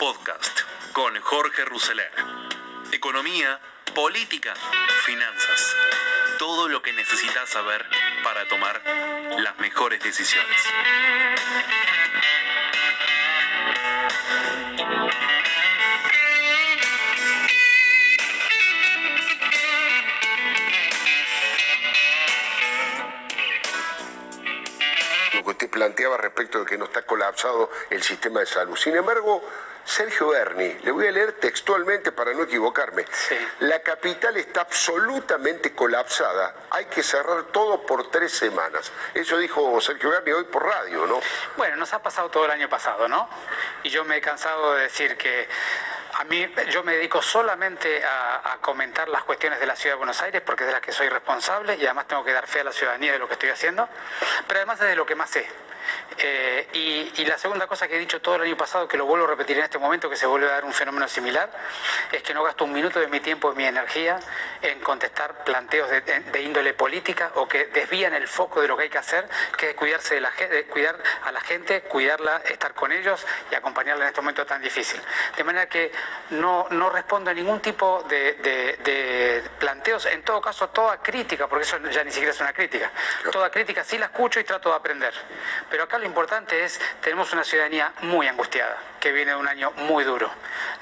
Podcast con Jorge Rousseler. Economía, política, finanzas. Todo lo que necesitas saber para tomar las mejores decisiones. Que usted planteaba respecto de que no está colapsado el sistema de salud. Sin embargo, Sergio Berni, le voy a leer textualmente para no equivocarme. La capital está absolutamente colapsada. Hay que cerrar todo por tres semanas. Eso dijo Sergio Berni hoy por radio, ¿no? Bueno, nos ha pasado todo el año pasado, ¿no? Y yo me he cansado de decir que a mí yo me dedico solamente a, comentar las cuestiones de la ciudad de Buenos Aires porque es de las que soy responsable y además tengo que dar fe a la ciudadanía de lo que estoy haciendo, pero además es de lo que más sé. Eh, y, y, la segunda cosa que he dicho todo el año pasado, que lo vuelvo a repetir en este momento, que se vuelve a dar un fenómeno similar, es que no gasto un minuto de mi tiempo y mi energía en contestar planteos de, de, índole política o que desvían el foco de lo que hay que hacer, que es cuidarse de la de cuidar a la gente, cuidarla, estar con ellos y acompañarla en este momento tan difícil. De manera que no, no respondo a ningún tipo de, de, planteos, en todo caso toda crítica, porque eso ya ni siquiera es una crítica, toda crítica sí la escucho y trato de aprender. Pero acá lo importante es, tenemos una ciudadanía muy angustiada, que viene de un año muy duro.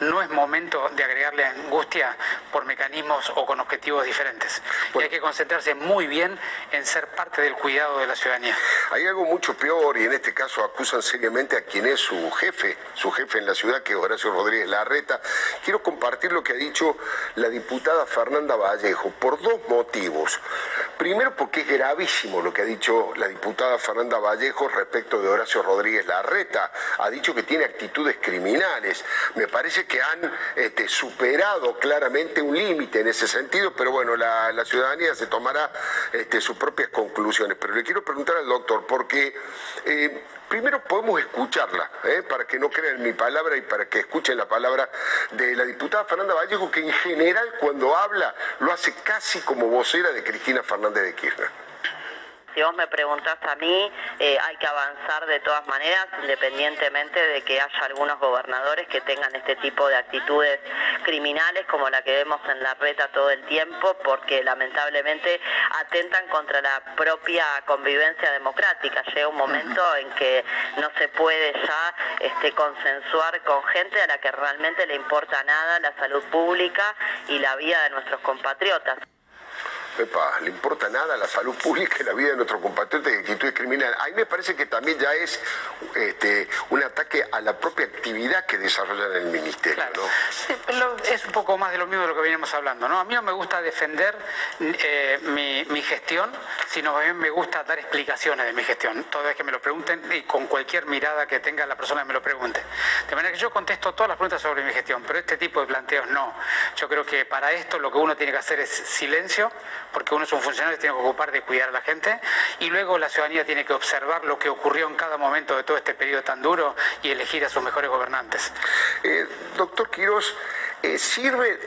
No es momento de agregarle angustia por mecanismos o con objetivos diferentes. Bueno. Y hay que concentrarse muy bien en ser parte del cuidado de la ciudadanía. Hay algo mucho peor y en este caso acusan seriamente a quien es su jefe, su jefe en la ciudad, que es Horacio Rodríguez Larreta. Quiero compartir lo que ha dicho la diputada Fernanda Vallejo por dos motivos. Primero porque es gravísimo lo que ha dicho la diputada Fernanda Vallejo respecto de Horacio Rodríguez Larreta. Ha dicho que tiene actitudes criminales. Me parece que han este, superado claramente un límite en ese sentido, pero bueno, la, ciudadanía se tomará este, sus propias conclusiones. Pero le quiero preguntar al doctor, porque eh, primero podemos escucharla, ¿eh? para que no crean mi palabra y para que escuchen la palabra de la diputada Fernanda Vallejo, que en general cuando habla lo hace casi como vocera de Cristina Fernández de Kirchner si vos me preguntás a mí, eh, hay que avanzar de todas maneras, independientemente de que haya algunos gobernadores que tengan este tipo de actitudes criminales como la que vemos en la reta todo el tiempo, porque lamentablemente atentan contra la propia convivencia democrática. Llega un momento en que no se puede ya este, consensuar con gente a la que realmente le importa nada la salud pública y la vida de nuestros compatriotas. Epa, le importa nada la salud pública y la vida de nuestros compatriotas y actitudes criminales. A mí me parece que también ya es este, un ataque a la propia actividad que desarrollan en el ministerio. Claro. ¿no? Sí, es un poco más de lo mismo de lo que veníamos hablando. ¿no? A mí no me gusta defender eh, mi, mi, gestión, sino a mí me gusta dar explicaciones de mi gestión. Toda vez que me lo pregunten y con cualquier mirada que tenga la persona que me lo pregunte. De manera que yo contesto todas las preguntas sobre mi gestión, pero este tipo de planteos no. Yo creo que para esto lo que uno tiene que hacer es silencio porque uno es un funcionario y tiene que ocupar de cuidar a la gente, y luego la ciudadanía tiene que observar lo que ocurrió en cada momento de todo este periodo tan duro y elegir a sus mejores gobernantes. Eh, doctor Quiroz, eh, ¿sirve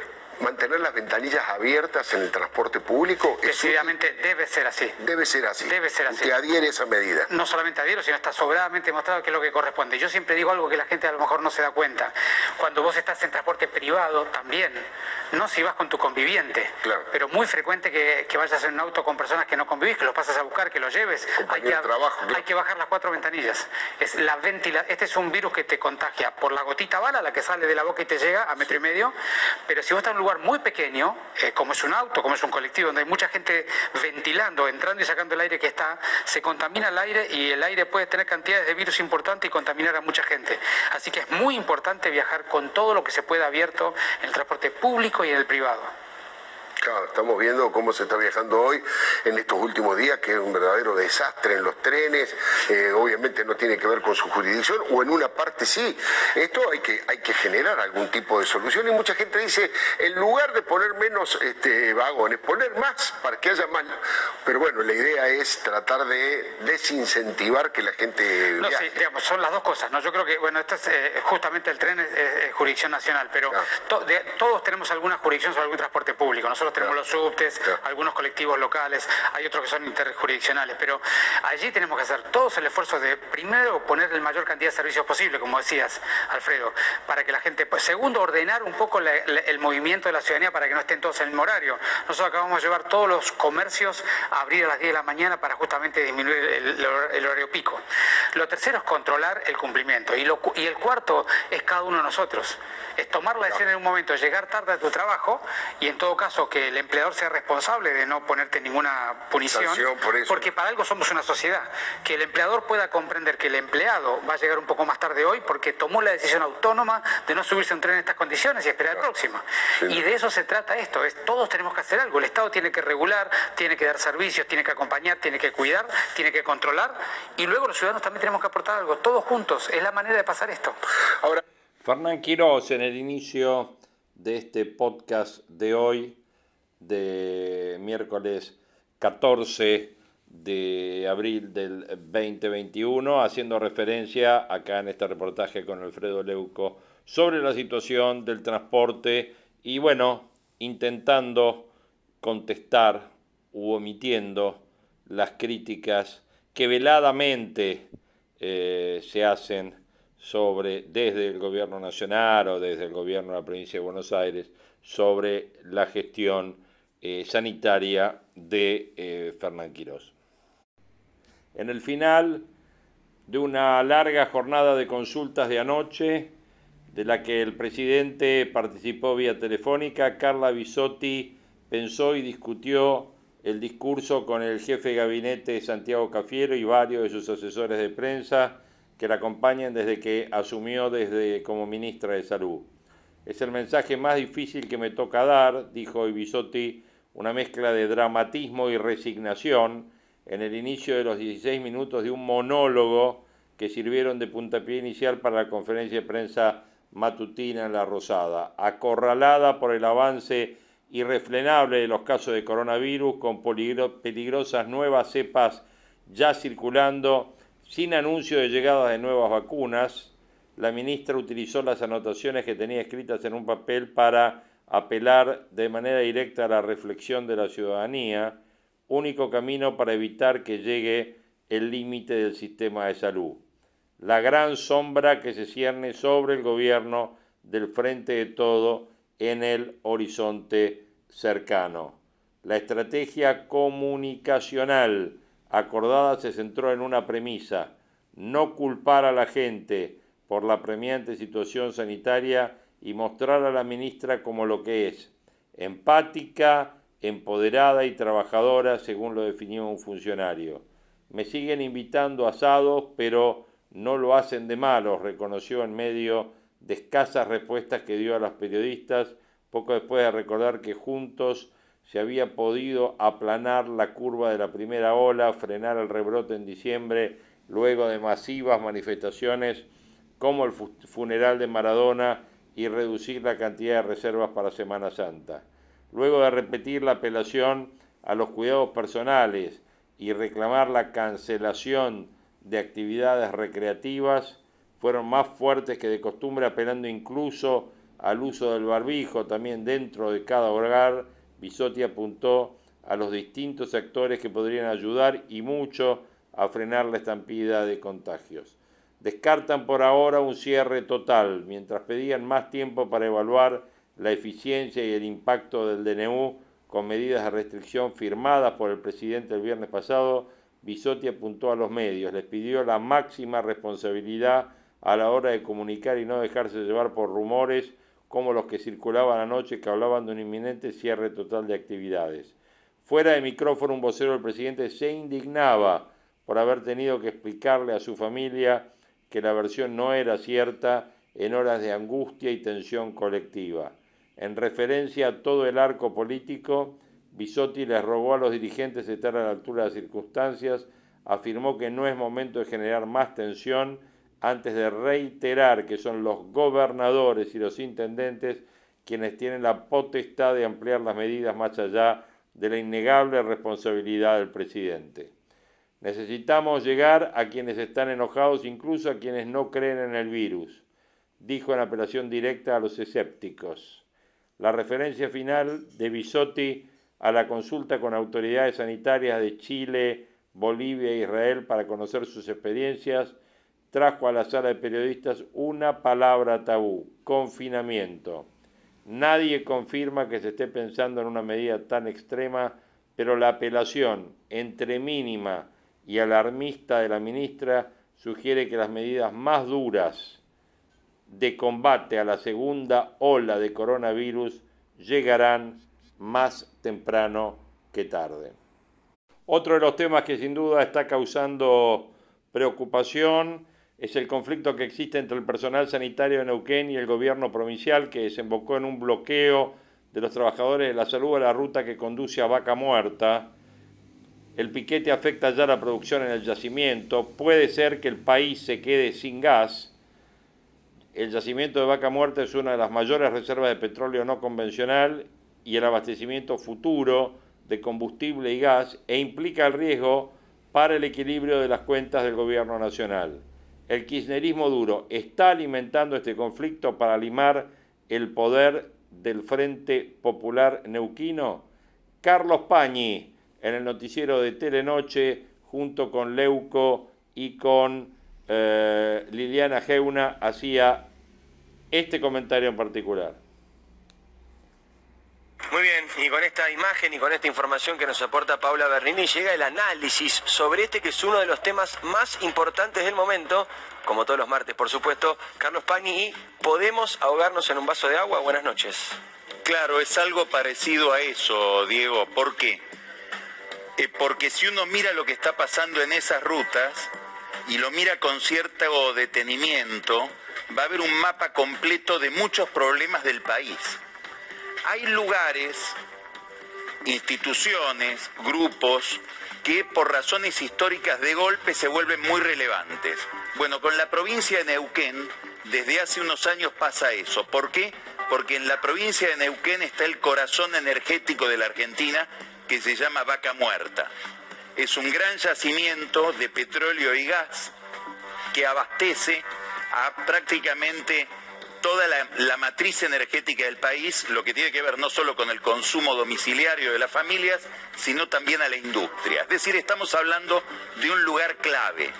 mantener las ventanillas abiertas en el transporte público? Decididamente debe ser así. Debe ser así. Debe ser así. Que adhiere esa medida. No solamente adhiero, sino está sobradamente demostrado que es lo que corresponde. Yo siempre digo algo que la gente a lo mejor no se da cuenta. Cuando vos estás en transporte privado, también, no si vas con tu conviviente, claro. pero muy frecuente que, que, vayas en un auto con personas que no convivís, que los pasas a buscar, que los lleves. Hay que, trabajo, hay que bajar las cuatro ventanillas. Es la ventila este es un virus que te contagia por la gotita bala, la que sale de la boca y te llega a metro sí. y medio, pero si vos estás en un lugar muy pequeño, eh, como es un auto, como es un colectivo, donde hay mucha gente ventilando, entrando y sacando el aire que está, se contamina el aire y el aire puede tener cantidades de virus importantes y contaminar a mucha gente. Así que es muy importante viajar con todo lo que se pueda abierto en el transporte público y en el privado. Claro, estamos viendo cómo se está viajando hoy en estos últimos días, que es un verdadero desastre en los trenes. Eh, obviamente no tiene que ver con su jurisdicción, o en una parte sí. Esto hay que, hay que generar algún tipo de solución. Y mucha gente dice, en lugar de poner menos este, vagones, poner más para que haya más. Pero bueno, la idea es tratar de desincentivar que la gente. No, viaje. sí, digamos, son las dos cosas. ¿no? Yo creo que, bueno, esto es, eh, justamente el tren es, es, jurisdicción nacional, pero claro. to, de, todos tenemos alguna jurisdicción sobre algún transporte público. Nosotros nosotros tenemos los subtes, algunos colectivos locales, hay otros que son interjurisdiccionales, pero allí tenemos que hacer todos el esfuerzo de, primero, poner la mayor cantidad de servicios posible, como decías, Alfredo, para que la gente, segundo, ordenar un poco el movimiento de la ciudadanía para que no estén todos en el mismo horario. Nosotros acabamos de llevar todos los comercios a abrir a las 10 de la mañana para justamente disminuir el, horario pico. Lo tercero es controlar el cumplimiento. Y, lo, y el cuarto es cada uno de nosotros. Es tomar la decisión en un momento, llegar tarde a tu trabajo y en todo caso que el empleador sea responsable de no ponerte ninguna punición. porque para algo somos una sociedad. Que el empleador pueda comprender que el empleado va a llegar un poco más tarde hoy porque tomó la decisión autónoma de no subirse a un tren en estas condiciones y esperar el próximo. Y de eso se trata esto. Es, todos tenemos que hacer algo. El Estado tiene que regular, tiene que dar servicios, tiene que acompañar, tiene que cuidar, tiene que controlar y luego los ciudadanos también tenemos que aportar algo. Todos juntos. Es la manera de pasar esto. Ahora, Fernán Quiroz, en el inicio de este podcast de hoy, de miércoles 14 de abril del 2021, haciendo referencia acá en este reportaje con Alfredo Leuco sobre la situación del transporte y bueno, intentando contestar u omitiendo las críticas que veladamente eh, se hacen sobre desde el gobierno nacional o desde el gobierno de la provincia de Buenos Aires sobre la gestión eh, sanitaria de eh, Fernán Quirós. En el final de una larga jornada de consultas de anoche, de la que el presidente participó vía telefónica, Carla Bisotti pensó y discutió el discurso con el jefe de gabinete Santiago Cafiero y varios de sus asesores de prensa que la acompañan desde que asumió desde, como ministra de Salud. Es el mensaje más difícil que me toca dar, dijo Ibisotti, una mezcla de dramatismo y resignación en el inicio de los 16 minutos de un monólogo que sirvieron de puntapié inicial para la conferencia de prensa matutina en La Rosada, acorralada por el avance irrefrenable de los casos de coronavirus con peligrosas nuevas cepas ya circulando sin anuncio de llegada de nuevas vacunas, la ministra utilizó las anotaciones que tenía escritas en un papel para apelar de manera directa a la reflexión de la ciudadanía, único camino para evitar que llegue el límite del sistema de salud. La gran sombra que se cierne sobre el gobierno del frente de todo en el horizonte cercano. La estrategia comunicacional acordada se centró en una premisa, no culpar a la gente por la premiante situación sanitaria y mostrar a la ministra como lo que es, empática, empoderada y trabajadora, según lo definió un funcionario. Me siguen invitando asados, pero no lo hacen de malos, reconoció en medio de escasas respuestas que dio a los periodistas, poco después de recordar que juntos se había podido aplanar la curva de la primera ola, frenar el rebrote en diciembre, luego de masivas manifestaciones como el funeral de Maradona y reducir la cantidad de reservas para Semana Santa. Luego de repetir la apelación a los cuidados personales y reclamar la cancelación de actividades recreativas, fueron más fuertes que de costumbre, apelando incluso al uso del barbijo también dentro de cada hogar Bisotti apuntó a los distintos actores que podrían ayudar y mucho a frenar la estampida de contagios. Descartan por ahora un cierre total, mientras pedían más tiempo para evaluar la eficiencia y el impacto del DNU con medidas de restricción firmadas por el presidente el viernes pasado, Bisotti apuntó a los medios, les pidió la máxima responsabilidad a la hora de comunicar y no dejarse llevar por rumores como los que circulaban anoche que hablaban de un inminente cierre total de actividades. Fuera de micrófono, un vocero del presidente se indignaba por haber tenido que explicarle a su familia que la versión no era cierta en horas de angustia y tensión colectiva. En referencia a todo el arco político, Bisotti les rogó a los dirigentes estar a la altura de las circunstancias, afirmó que no es momento de generar más tensión antes de reiterar que son los gobernadores y los intendentes quienes tienen la potestad de ampliar las medidas más allá de la innegable responsabilidad del presidente. Necesitamos llegar a quienes están enojados, incluso a quienes no creen en el virus, dijo en apelación directa a los escépticos. la referencia final de Bisotti a la consulta con autoridades sanitarias de Chile, Bolivia e Israel para conocer sus experiencias, trajo a la sala de periodistas una palabra tabú, confinamiento. Nadie confirma que se esté pensando en una medida tan extrema, pero la apelación entre mínima y alarmista de la ministra sugiere que las medidas más duras de combate a la segunda ola de coronavirus llegarán más temprano que tarde. Otro de los temas que sin duda está causando preocupación es el conflicto que existe entre el personal sanitario de Neuquén y el gobierno provincial que desembocó en un bloqueo de los trabajadores de la salud a la ruta que conduce a Vaca Muerta. El piquete afecta ya la producción en el yacimiento. Puede ser que el país se quede sin gas. El yacimiento de Vaca Muerta es una de las mayores reservas de petróleo no convencional y el abastecimiento futuro de combustible y gas e implica el riesgo para el equilibrio de las cuentas del gobierno nacional el kirchnerismo duro está alimentando este conflicto para limar el poder del Frente Popular Neuquino? Carlos Pañi, en el noticiero de Telenoche, junto con Leuco y con eh, Liliana Geuna, hacía este comentario en particular. Muy bien, y con esta imagen y con esta información que nos aporta Paula Bernini llega el análisis sobre este que es uno de los temas más importantes del momento, como todos los martes por supuesto, Carlos Pani y ¿podemos ahogarnos en un vaso de agua? Buenas noches. Claro, es algo parecido a eso, Diego. ¿Por qué? Eh, porque si uno mira lo que está pasando en esas rutas y lo mira con cierto detenimiento, va a haber un mapa completo de muchos problemas del país hay lugares, instituciones, grupos que por razones históricas de golpe se vuelven muy relevantes. Bueno, con la provincia de Neuquén, desde hace unos años pasa eso. ¿Por qué? Porque en la provincia de Neuquén está el corazón energético de la Argentina que se llama Vaca Muerta. Es un gran yacimiento de petróleo y gas que abastece a prácticamente toda la, matriz energética del país, lo que tiene que ver no solo con el consumo domiciliario de las familias, sino también a la industria. Es decir, estamos hablando de un lugar clave.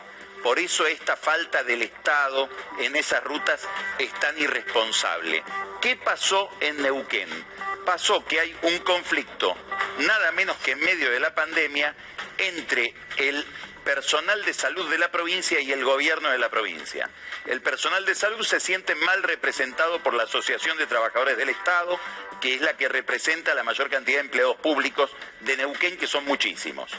Por eso esta falta del Estado en esas rutas es tan irresponsable. ¿Qué pasó en Neuquén? Pasó que hay un conflicto, nada menos que en medio de la pandemia, entre el personal de salud de la provincia y el gobierno de la provincia. El personal de salud se siente mal representado por la Asociación de Trabajadores del Estado, que es la que representa la mayor cantidad de empleados públicos de Neuquén, que son muchísimos.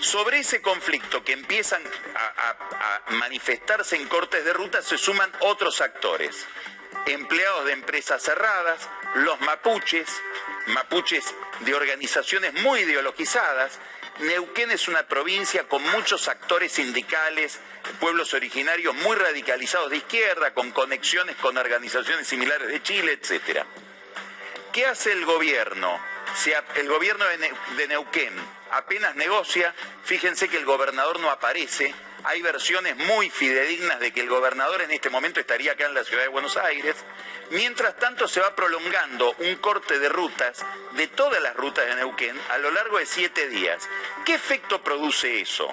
Sobre ese conflicto que empiezan a, manifestarse en cortes de ruta se suman otros actores. Empleados de empresas cerradas, los mapuches, mapuches de organizaciones muy ideologizadas, Neuquén es una provincia con muchos actores sindicales, pueblos originarios muy radicalizados de izquierda, con conexiones con organizaciones similares de Chile, etc. ¿Qué hace el gobierno? Si el gobierno de Neuquén apenas negocia, fíjense que el gobernador no aparece, hay versiones muy fidedignas de que el gobernador en este momento estaría acá en la ciudad de Buenos Aires. Mientras tanto se va prolongando un corte de rutas, de todas las rutas de Neuquén, a lo largo de siete días. ¿Qué efecto produce eso?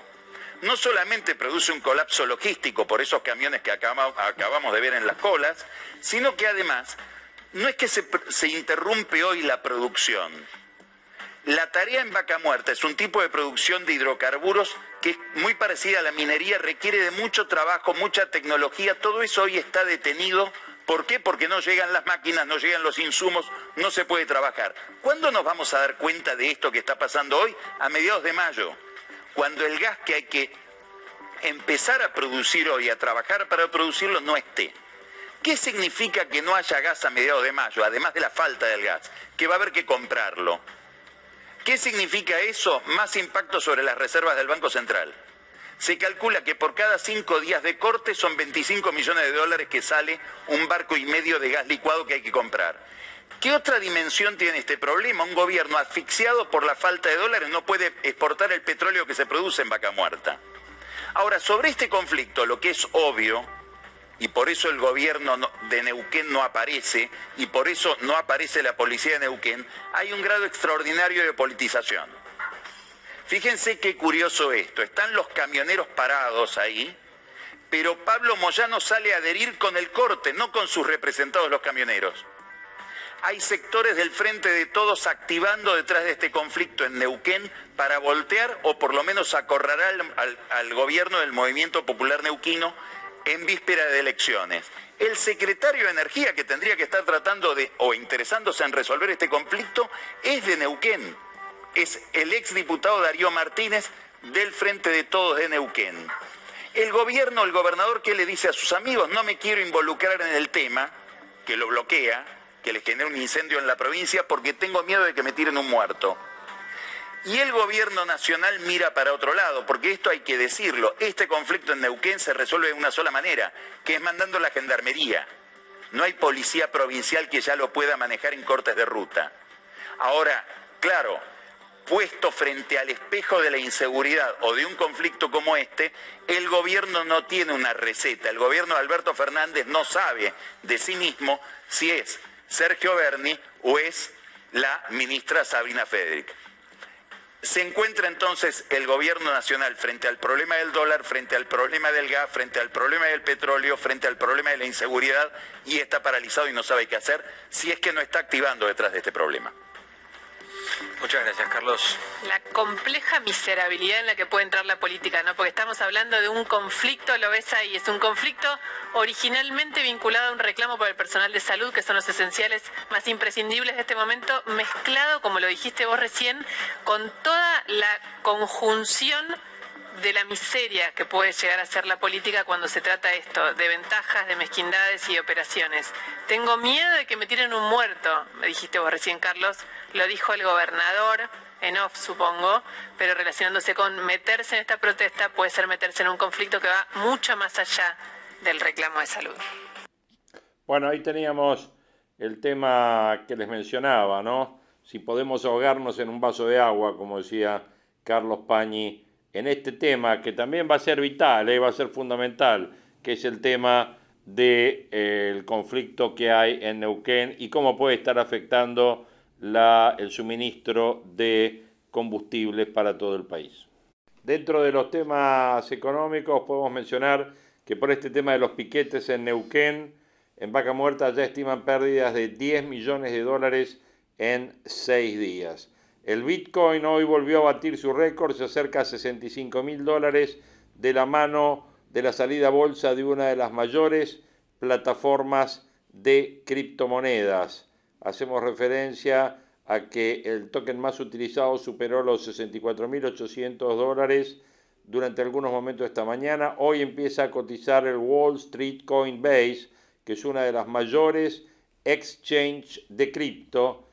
No solamente produce un colapso logístico por esos camiones que acabamos de ver en las colas, sino que además no es que se, se interrumpe hoy la producción, la tarea en vaca muerta es un tipo de producción de hidrocarburos que es muy parecida a la minería, requiere de mucho trabajo, mucha tecnología, todo eso hoy está detenido. ¿Por qué? Porque no llegan las máquinas, no llegan los insumos, no se puede trabajar. ¿Cuándo nos vamos a dar cuenta de esto que está pasando hoy? A mediados de mayo, cuando el gas que hay que empezar a producir hoy, a trabajar para producirlo, no esté. ¿Qué significa que no haya gas a mediados de mayo, además de la falta del gas? Que va a haber que comprarlo ¿Qué significa eso? Más impacto sobre las reservas del Banco Central. Se calcula que por cada cinco días de corte son 25 millones de dólares que sale un barco y medio de gas licuado que hay que comprar. ¿Qué otra dimensión tiene este problema? Un gobierno asfixiado por la falta de dólares no puede exportar el petróleo que se produce en Vaca Muerta. Ahora, sobre este conflicto, lo que es obvio y por eso el gobierno de Neuquén no aparece y por eso no aparece la policía de Neuquén, hay un grado extraordinario de politización. Fíjense qué curioso esto, están los camioneros parados ahí, pero Pablo Moyano sale a adherir con el corte, no con sus representados los camioneros. Hay sectores del frente de todos activando detrás de este conflicto en Neuquén para voltear o por lo menos acorralar al, al gobierno del Movimiento Popular Neuquino en víspera de elecciones. El secretario de Energía que tendría que estar tratando de o interesándose en resolver este conflicto es de Neuquén. Es el exdiputado Darío Martínez del Frente de Todos de Neuquén. El gobierno, el gobernador, ¿qué le dice a sus amigos? No me quiero involucrar en el tema, que lo bloquea, que le genera un incendio en la provincia porque tengo miedo de que me tiren un muerto. Y el gobierno nacional mira para otro lado, porque esto hay que decirlo, este conflicto en Neuquén se resuelve de una sola manera, que es mandando la gendarmería. No hay policía provincial que ya lo pueda manejar en cortes de ruta. Ahora, claro, puesto frente al espejo de la inseguridad o de un conflicto como este, el gobierno no tiene una receta. El gobierno de Alberto Fernández no sabe de sí mismo si es Sergio Berni o es la ministra Sabina Federic. Se encuentra entonces el gobierno nacional frente al problema del dólar, frente al problema del gas, frente al problema del petróleo, frente al problema de la inseguridad y está paralizado y no sabe qué hacer si es que no está activando detrás de este problema. Muchas gracias, Carlos. La compleja miserabilidad en la que puede entrar la política, ¿no? Porque estamos hablando de un conflicto, lo ves ahí, es un conflicto originalmente vinculado a un reclamo por el personal de salud, que son los esenciales más imprescindibles de este momento, mezclado, como lo dijiste vos recién, con toda la conjunción de la miseria que puede llegar a ser la política cuando se trata esto, de ventajas, de mezquindades y operaciones. Tengo miedo de que me tiren un muerto, me dijiste vos recién, Carlos, lo dijo el gobernador, en off supongo, pero relacionándose con meterse en esta protesta puede ser meterse en un conflicto que va mucho más allá del reclamo de salud. Bueno, ahí teníamos el tema que les mencionaba, ¿no? Si podemos ahogarnos en un vaso de agua, como decía Carlos Pañi, en este tema que también va a ser vital, ¿eh? va a ser fundamental, que es el tema del eh, conflicto que hay en Neuquén y cómo puede estar afectando el suministro de combustibles para todo el país. Dentro de los temas económicos podemos mencionar que por este tema de los piquetes en Neuquén, en Vaca Muerta ya estiman pérdidas de 10 millones de dólares en seis días. El Bitcoin hoy volvió a batir su récord, se acerca a 65 mil dólares de la mano de la salida a bolsa de una de las mayores plataformas de criptomonedas hacemos referencia a que el token más utilizado superó los 64.800 dólares durante algunos momentos esta mañana. Hoy empieza a cotizar el Wall Street Coinbase, que es una de las mayores exchange de cripto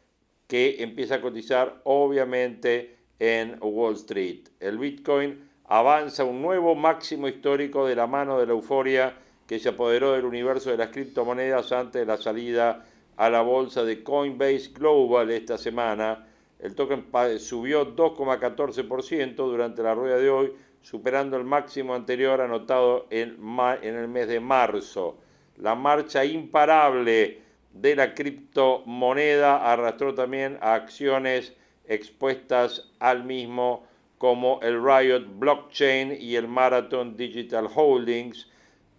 que empieza a cotizar obviamente en Wall Street. El Bitcoin avanza un nuevo máximo histórico de la mano de la euforia que se apoderó del universo de las criptomonedas antes de la salida a la bolsa de Coinbase Global esta semana. El token subió 2,14% durante la rueda de hoy, superando el máximo anterior anotado en, en el mes de marzo. La marcha imparable de la criptomoneda arrastró también a acciones expuestas al mismo como el Riot Blockchain y el Marathon Digital Holdings,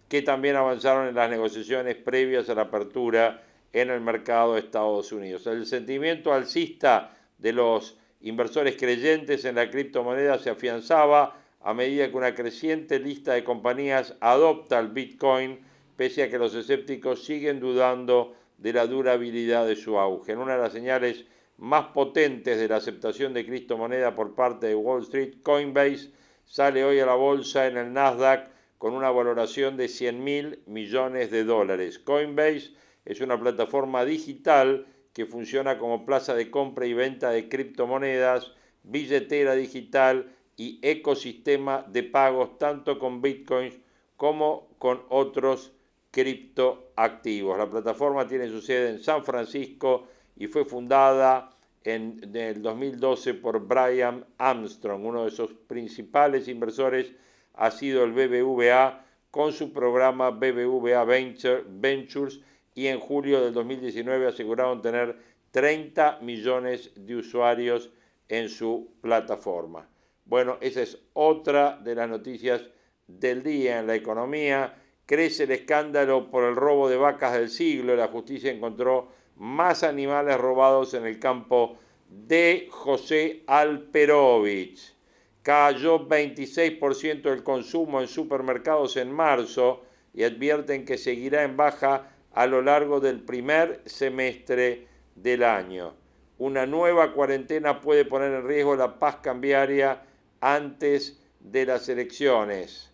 que también avanzaron en las negociaciones previas a la apertura en el mercado de Estados Unidos. El sentimiento alcista de los inversores creyentes en la criptomoneda se afianzaba a medida que una creciente lista de compañías adopta el Bitcoin, pese a que los escépticos siguen dudando de la durabilidad de su auge. En una de las señales más potentes de la aceptación de criptomoneda por parte de Wall Street, Coinbase sale hoy a la bolsa en el Nasdaq con una valoración de 100 mil millones de dólares. Coinbase es una plataforma digital que funciona como plaza de compra y venta de criptomonedas, billetera digital y ecosistema de pagos tanto con bitcoins como con otros criptoactivos. La plataforma tiene su sede en San Francisco y fue fundada en, el 2012 por Brian Armstrong. Uno de sus principales inversores ha sido el BBVA con su programa BBVA Ventures y en julio del 2019 aseguraron tener 30 millones de usuarios en su plataforma. Bueno, esa es otra de las noticias del día en la economía. Crece el escándalo por el robo de vacas del siglo. La justicia encontró más animales robados en el campo de José Alperovich. Cayó 26% el consumo en supermercados en marzo y advierten que seguirá en baja a lo largo del primer semestre del año. Una nueva cuarentena puede poner en riesgo la paz cambiaria antes de las elecciones.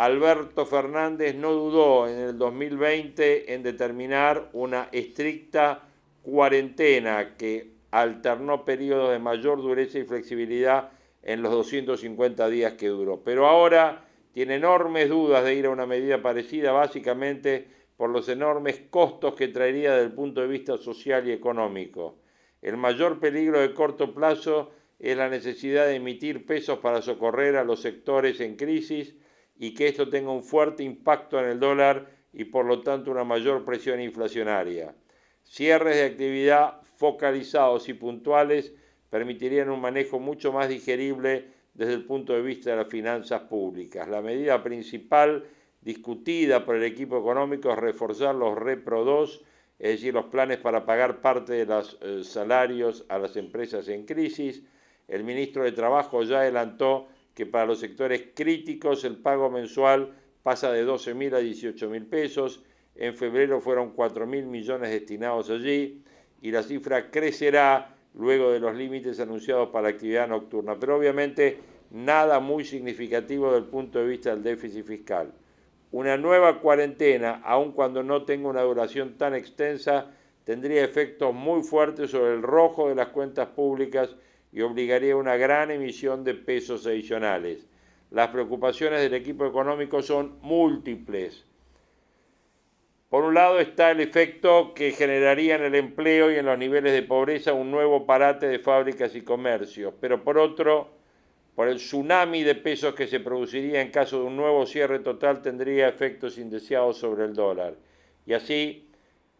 Alberto Fernández no dudó en el 2020 en determinar una estricta cuarentena que alternó periodos de mayor dureza y flexibilidad en los 250 días que duró. Pero ahora tiene enormes dudas de ir a una medida parecida, básicamente por los enormes costos que traería desde el punto de vista social y económico. El mayor peligro de corto plazo es la necesidad de emitir pesos para socorrer a los sectores en crisis y que esto tenga un fuerte impacto en el dólar y por lo tanto una mayor presión inflacionaria. Cierres de actividad focalizados y puntuales permitirían un manejo mucho más digerible desde el punto de vista de las finanzas públicas. La medida principal discutida por el equipo económico es reforzar los Repro 2, es decir, los planes para pagar parte de los eh, salarios a las empresas en crisis. El ministro de Trabajo ya adelantó que para los sectores críticos el pago mensual pasa de 12.000 a 18.000 pesos. En febrero fueron 4.000 millones destinados allí y la cifra crecerá luego de los límites anunciados para la actividad nocturna. Pero obviamente nada muy significativo desde el punto de vista del déficit fiscal. Una nueva cuarentena, aun cuando no tenga una duración tan extensa, tendría efectos muy fuertes sobre el rojo de las cuentas públicas y obligaría a una gran emisión de pesos adicionales. Las preocupaciones del equipo económico son múltiples. Por un lado está el efecto que generaría en el empleo y en los niveles de pobreza un nuevo parate de fábricas y comercios, pero por otro, por el tsunami de pesos que se produciría en caso de un nuevo cierre total tendría efectos indeseados sobre el dólar. Y así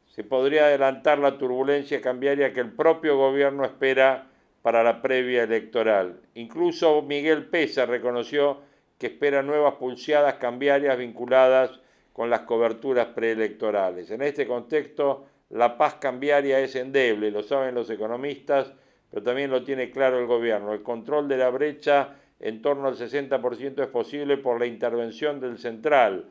se podría adelantar la turbulencia cambiaria que el propio gobierno espera para la previa electoral. Incluso Miguel Pesa reconoció que espera nuevas pulseadas cambiarias vinculadas con las coberturas preelectorales. En este contexto, la paz cambiaria es endeble, lo saben los economistas, pero también lo tiene claro el gobierno. El control de la brecha en torno al 60% es posible por la intervención del central,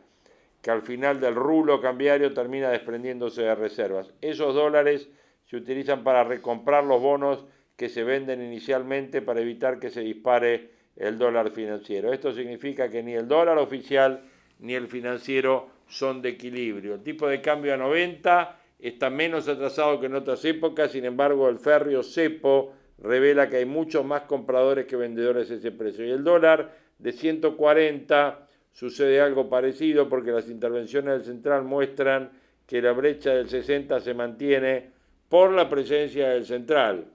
que al final del rulo cambiario termina desprendiéndose de reservas. Esos dólares se utilizan para recomprar los bonos que se venden inicialmente para evitar que se dispare el dólar financiero. Esto significa que ni el dólar oficial ni el financiero son de equilibrio. El tipo de cambio a 90 está menos atrasado que en otras épocas, sin embargo el férreo cepo revela que hay muchos más compradores que vendedores a ese precio. Y el dólar de 140 sucede algo parecido porque las intervenciones del central muestran que la brecha del 60 se mantiene por la presencia del central.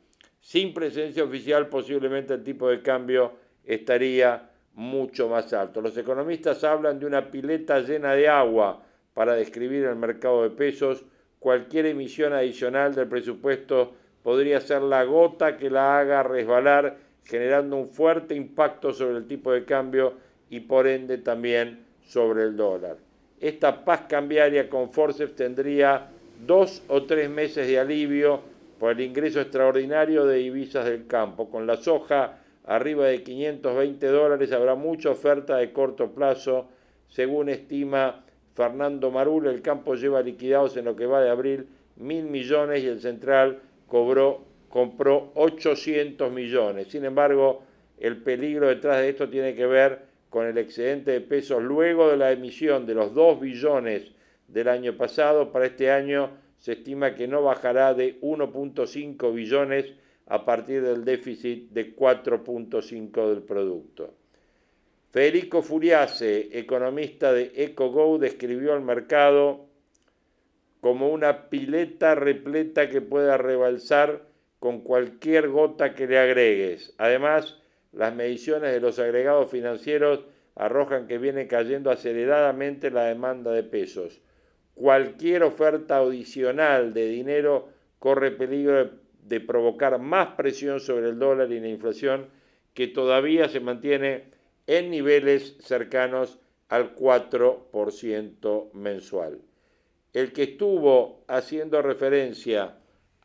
Sin presencia oficial posiblemente el tipo de cambio estaría mucho más alto. Los economistas hablan de una pileta llena de agua para describir el mercado de pesos. Cualquier emisión adicional del presupuesto podría ser la gota que la haga resbalar, generando un fuerte impacto sobre el tipo de cambio y por ende también sobre el dólar. Esta paz cambiaria con forceps tendría dos o tres meses de alivio por el ingreso extraordinario de divisas del campo. Con la soja arriba de 520 dólares, habrá mucha oferta de corto plazo, según estima Fernando Marul, el campo lleva liquidados en lo que va de abril mil millones y el central cobró, compró 800 millones. Sin embargo, el peligro detrás de esto tiene que ver con el excedente de pesos luego de la emisión de los 2 billones del año pasado. Para este año se estima que no bajará de 1.5 billones a partir del déficit de 4.5 del producto. Federico Furiase, economista de EcoGo, describió el mercado como una pileta repleta que pueda rebalsar con cualquier gota que le agregues. Además, las mediciones de los agregados financieros arrojan que viene cayendo aceleradamente la demanda de pesos. Cualquier oferta adicional de dinero corre peligro de, provocar más presión sobre el dólar y la inflación que todavía se mantiene en niveles cercanos al 4% mensual. El que estuvo haciendo referencia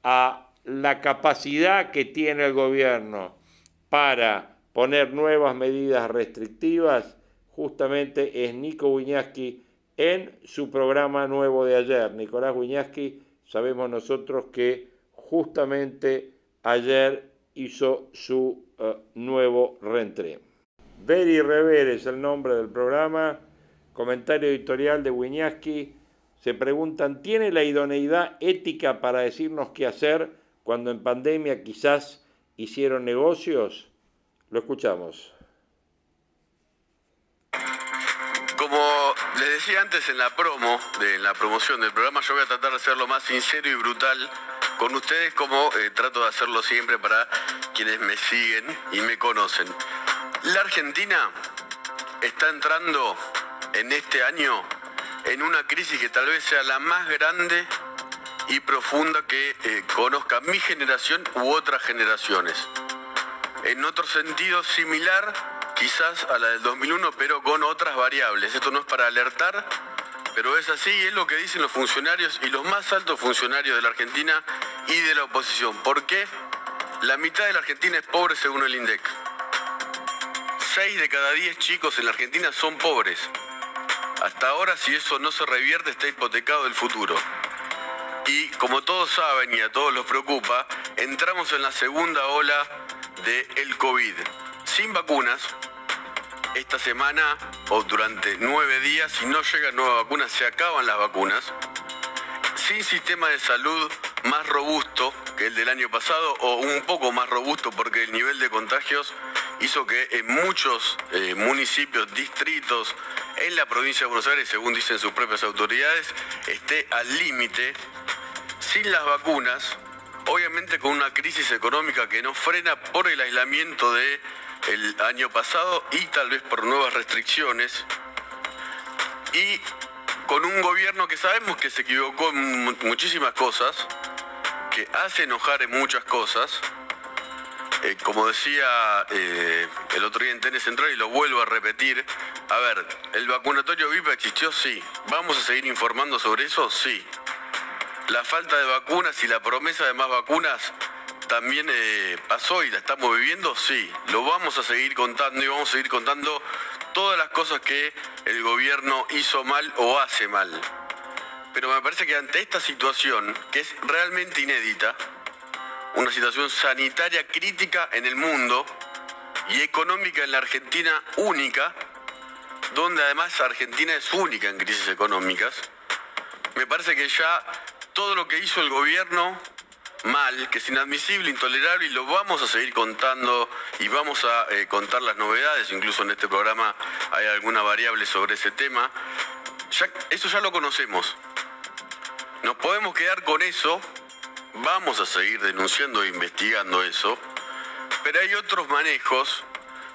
a la capacidad que tiene el gobierno para poner nuevas medidas restrictivas, justamente es Nico Wiñaski en su programa nuevo de ayer. Nicolás Wiñaski, sabemos nosotros que justamente ayer hizo su eh, nuevo reentré. Ver y rever es el nombre del programa. Comentario editorial de Wiñaski. Se preguntan, ¿tiene la idoneidad ética para decirnos qué hacer cuando en pandemia quizás hicieron negocios? Lo escuchamos. Como les decía antes en la promo, de, en la promoción del programa, yo voy a tratar de ser lo más sincero y brutal con ustedes como eh, trato de hacerlo siempre para quienes me siguen y me conocen. La Argentina está entrando en este año en una crisis que tal vez sea la más grande y profunda que eh, conozca mi generación u otras generaciones. En otro sentido similar quizás a la del 2001, pero con otras variables. Esto no es para alertar, pero es así y es lo que dicen los funcionarios y los más altos funcionarios de la Argentina y de la oposición. ¿Por qué? La mitad de la Argentina es pobre según el INDEC. 6 de cada 10 chicos en la Argentina son pobres. Hasta ahora, si eso no se revierte, está hipotecado el futuro. Y como todos saben y a todos los preocupa, entramos en la segunda ola del el COVID. Sin vacunas, esta semana o durante nueve días, si no llegan nuevas vacunas, se acaban las vacunas. Sin sistema de salud más robusto que el del año pasado o un poco más robusto porque el nivel de contagios hizo que en muchos eh, municipios, distritos, en la provincia de Buenos Aires, según dicen sus propias autoridades, esté al límite, sin las vacunas, obviamente con una crisis económica que no frena por el aislamiento de el año pasado y tal vez por nuevas restricciones y con un gobierno que sabemos que se equivocó en muchísimas cosas, que hace enojar en muchas cosas, eh, como decía eh, el otro día en Tenis Central y lo vuelvo a repetir, a ver, ¿el vacunatorio VIP existió? Sí. ¿Vamos a seguir informando sobre eso? Sí. La falta de vacunas y la promesa de más vacunas también eh, pasó y la estamos viviendo, sí. Lo vamos a seguir contando y vamos a seguir contando todas las cosas que el gobierno hizo mal o hace mal. Pero me parece que ante esta situación, que es realmente inédita, una situación sanitaria crítica en el mundo y económica en la Argentina única, donde además Argentina es única en crisis económicas, me parece que ya todo lo que hizo el gobierno mal, que es inadmisible, intolerable y lo vamos a seguir contando y vamos a eh, contar las novedades, incluso en este programa hay alguna variable sobre ese tema. eso ya lo conocemos. Nos podemos quedar con eso Vamos a seguir denunciando e investigando eso, pero hay otros manejos,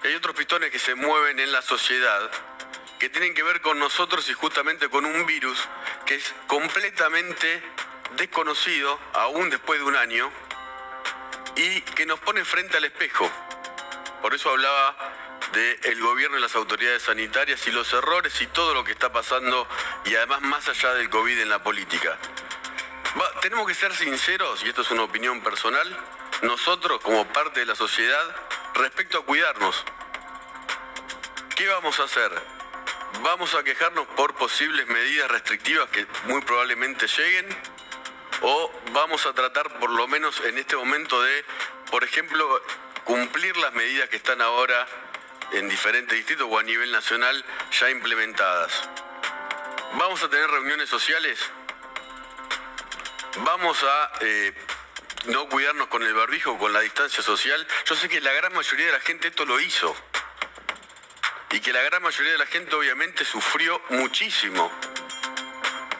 hay otros pistones que se mueven en la sociedad que tienen que ver con nosotros y justamente con un virus que es completamente desconocido, aún después de un año, y que nos pone frente al espejo. Por eso hablaba del gobierno y las autoridades sanitarias y los errores y todo lo que está pasando y además más allá del COVID en la política tenemos que ser sinceros, y esto es una opinión personal, nosotros como parte de la sociedad, respecto a cuidarnos. ¿Qué vamos a hacer? ¿Vamos a quejarnos por posibles medidas restrictivas que muy probablemente lleguen? ¿O vamos a tratar por lo menos en este momento de, por ejemplo, cumplir las medidas que están ahora en diferentes distritos o a nivel nacional ya implementadas? ¿Vamos a tener reuniones sociales? vamos a eh, no cuidarnos con el barbijo, con la distancia social. Yo sé que la gran mayoría de la gente esto lo hizo. Y que la gran mayoría de la gente obviamente sufrió muchísimo.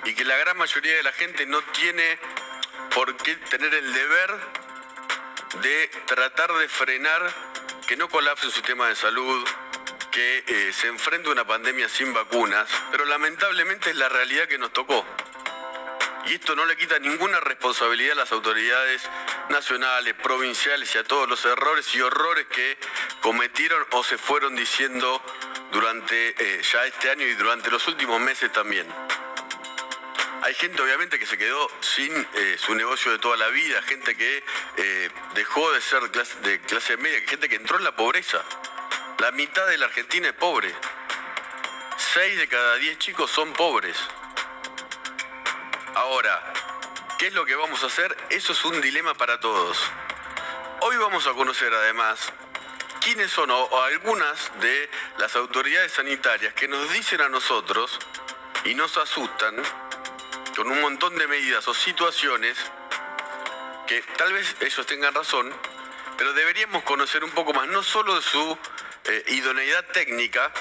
Y que la gran mayoría de la gente no tiene por qué tener el deber de tratar de frenar que no colapse un sistema de salud, que eh, se enfrenta una pandemia sin vacunas, pero lamentablemente es la realidad que nos tocó. Y esto no le quita ninguna responsabilidad a las autoridades nacionales, provinciales y a todos los errores y horrores que cometieron o se fueron diciendo durante eh, ya este año y durante los últimos meses también. Hay gente obviamente que se quedó sin eh, su negocio de toda la vida, gente que eh, dejó de ser de clase media, gente que entró en la pobreza. La mitad de la Argentina es pobre. Seis de cada diez chicos son pobres. Ahora, ¿qué es lo que vamos a hacer? Eso es un dilema para todos. Hoy vamos a conocer además quiénes son o, algunas de las autoridades sanitarias que nos dicen a nosotros y nos asustan con un montón de medidas o situaciones que tal vez ellos tengan razón, pero deberíamos conocer un poco más, no solo de su eh, idoneidad técnica,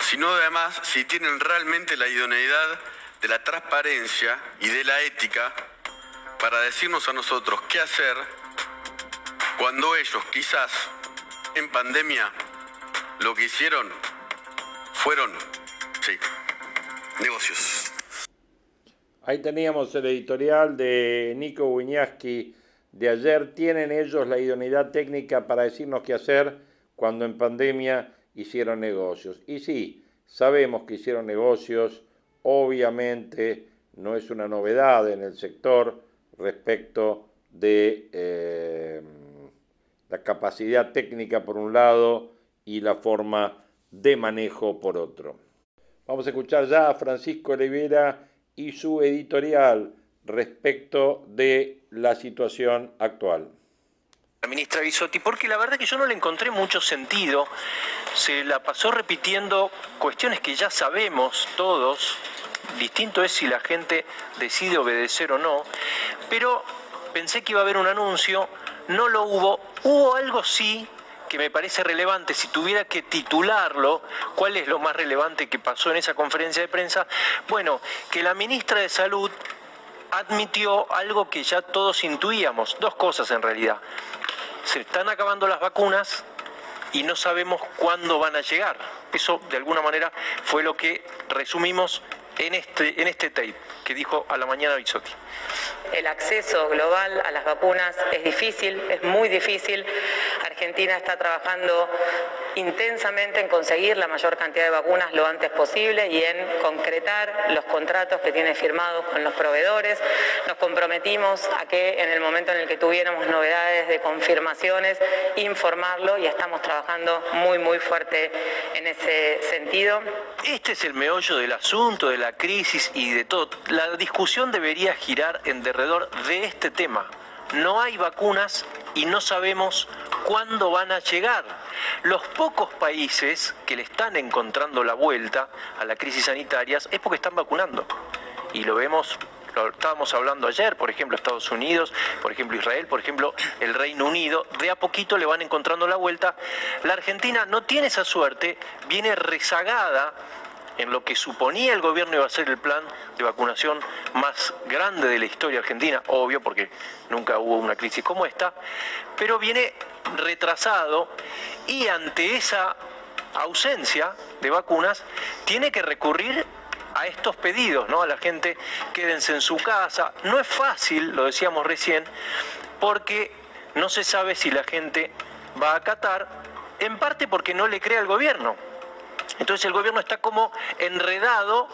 sino además si tienen realmente la idoneidad de la transparencia y de la ética para decirnos a nosotros qué hacer cuando ellos quizás en pandemia lo que hicieron fueron, sí, negocios. Ahí teníamos el editorial de Nico Wiñaski de ayer. ¿Tienen ellos la idoneidad técnica para decirnos qué hacer cuando en pandemia hicieron negocios? Y sí, sabemos que hicieron negocios obviamente no es una novedad en el sector respecto de eh, la capacidad técnica por un lado y la forma de manejo por otro. Vamos a escuchar ya a Francisco Oliveira y su editorial respecto de la situación actual. La ministra Bisotti, porque la verdad que yo no le encontré mucho sentido, se la pasó repitiendo cuestiones que ya sabemos todos, distinto es si la gente decide obedecer o no, pero pensé que iba a haber un anuncio, no lo hubo, hubo algo sí que me parece relevante, si tuviera que titularlo, ¿cuál es lo más relevante que pasó en esa conferencia de prensa? Bueno, que la ministra de Salud admitió algo que ya todos intuíamos, dos cosas en realidad. Se están acabando las vacunas y no sabemos cuándo van a llegar. Eso de alguna manera fue lo que resumimos en este, en este tape que dijo a la mañana Bisotti. El acceso global a las vacunas es difícil, es muy difícil. Argentina está trabajando intensamente en conseguir la mayor cantidad de vacunas lo antes posible y en concretar los contratos que tiene firmados con los proveedores. Nos comprometimos a que en el momento en el que tuviéramos novedades de confirmaciones, informarlo y estamos trabajando muy, muy fuerte en ese sentido. Este es el meollo del asunto, de la crisis y de todo. La discusión debería girar en derredor de este tema. No hay vacunas y no sabemos cuándo van a llegar. Los pocos países que le están encontrando la vuelta a la crisis sanitaria es porque están vacunando. Y lo vemos, lo estábamos hablando ayer, por ejemplo, Estados Unidos, por ejemplo, Israel, por ejemplo, el Reino Unido, de a poquito le van encontrando la vuelta. La Argentina no tiene esa suerte, viene rezagada en lo que suponía el gobierno iba a ser el plan de vacunación más grande de la historia argentina, obvio, porque nunca hubo una crisis como esta, pero viene retrasado y ante esa ausencia de vacunas tiene que recurrir a estos pedidos, ¿no? A la gente quédense en su casa. No es fácil, lo decíamos recién, porque no se sabe si la gente va a acatar, en parte porque no le cree al gobierno. Entonces el gobierno está como enredado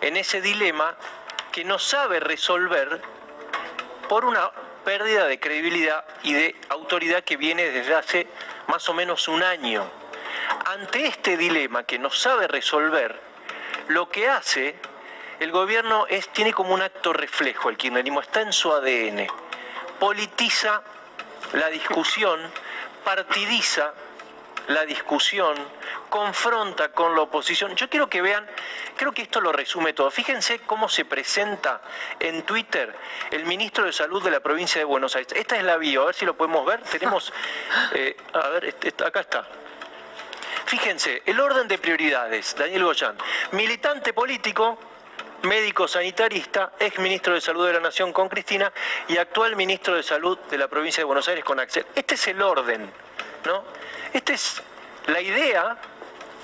en ese dilema que no sabe resolver por una pérdida de credibilidad y de autoridad que viene desde hace más o menos un año. Ante este dilema que no sabe resolver, lo que hace el gobierno es, tiene como un acto reflejo, el kirchnerismo está en su ADN, politiza la discusión, partidiza la discusión, confronta con la oposición. Yo quiero que vean, creo que esto lo resume todo. Fíjense cómo se presenta en Twitter el ministro de Salud de la provincia de Buenos Aires. Esta es la bio, a ver si lo podemos ver. Tenemos, eh, a ver, este, acá está. Fíjense, el orden de prioridades, Daniel Goyán, militante político, médico sanitarista, ex ministro de Salud de la Nación con Cristina y actual ministro de Salud de la provincia de Buenos Aires con Axel. Este es el orden, ¿no? Esta es la idea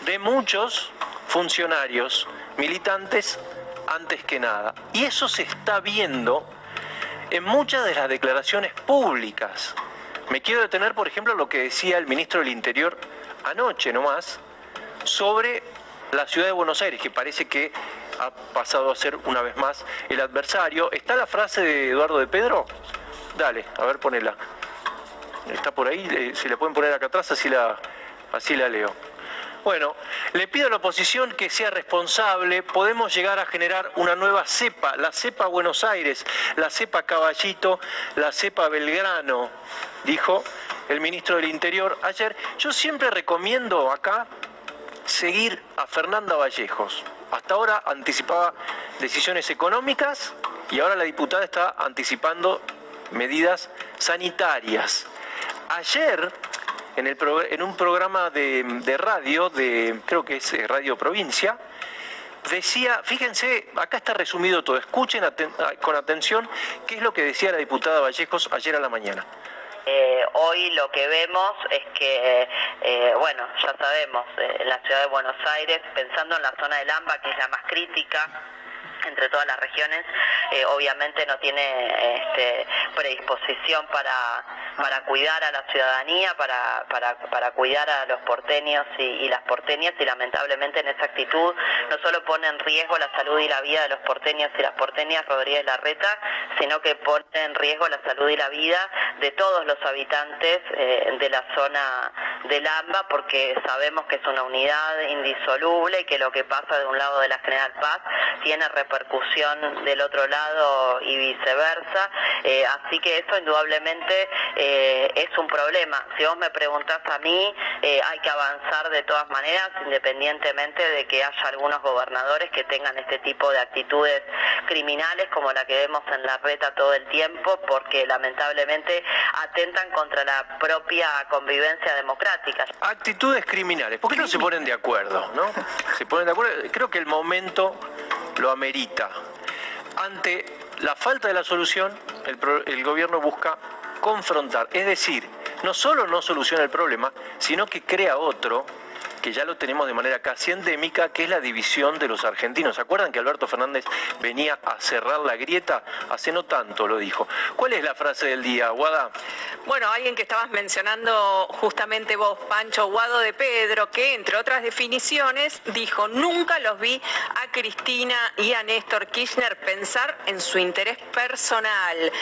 de muchos funcionarios, militantes, antes que nada. Y eso se está viendo en muchas de las declaraciones públicas. Me quiero detener, por ejemplo, lo que decía el ministro del Interior anoche nomás sobre la ciudad de Buenos Aires, que parece que ha pasado a ser una vez más el adversario. ¿Está la frase de Eduardo de Pedro? Dale, a ver, ponela. Está por ahí, si la pueden poner acá atrás, así la, así la leo. Bueno, le pido a la oposición que sea responsable. Podemos llegar a generar una nueva cepa, la cepa Buenos Aires, la cepa Caballito, la cepa Belgrano, dijo el ministro del Interior ayer. Yo siempre recomiendo acá seguir a Fernanda Vallejos. Hasta ahora anticipaba decisiones económicas y ahora la diputada está anticipando medidas sanitarias. Ayer, en, el en un programa de, radio, de, creo que es eh, Radio Provincia, decía, fíjense, acá está resumido todo, escuchen con atención qué es lo que decía la diputada Vallejos ayer a la mañana. Eh, hoy lo que vemos es que, eh, bueno, ya sabemos, eh, la ciudad de Buenos Aires, pensando en la zona del AMBA, que es la más crítica, entre todas las regiones, obviamente no tiene este, predisposición para, para cuidar a la ciudadanía, para, para, cuidar a los porteños y, las porteñas y lamentablemente en esa actitud no solo pone en riesgo la salud y la vida de los porteños y las porteñas Rodríguez Larreta, sino que pone en riesgo la salud y la vida de todos los habitantes eh, de la zona del AMBA porque sabemos que es una unidad indisoluble y que lo que pasa de un lado de la General Paz tiene repercusión del otro lado y viceversa. Eh, así que eso indudablemente eh, es un problema. Si vos me preguntás a mí, hay que avanzar de todas maneras, independientemente de que haya algunos gobernadores que tengan este tipo de actitudes criminales como la que vemos en la reta todo el tiempo, porque lamentablemente atentan contra la propia convivencia democrática. Actitudes criminales, ¿por qué no se ponen de acuerdo? ¿no? Se ponen de acuerdo, creo que el momento lo amerita. Ante la falta de la solución, el, el gobierno busca confrontar, es decir, no solo no soluciona el problema, sino que crea otro que ya lo tenemos de manera casi endémica, que es la división de los argentinos. ¿Se acuerdan que Alberto Fernández venía a cerrar la grieta? Hace no tanto lo dijo. ¿Cuál es la frase del día, Guada? Bueno, alguien que estabas mencionando justamente vos, Pancho Guado de Pedro, que entre otras definiciones dijo, nunca los vi a Cristina y a Néstor Kirchner pensar en su interés personal.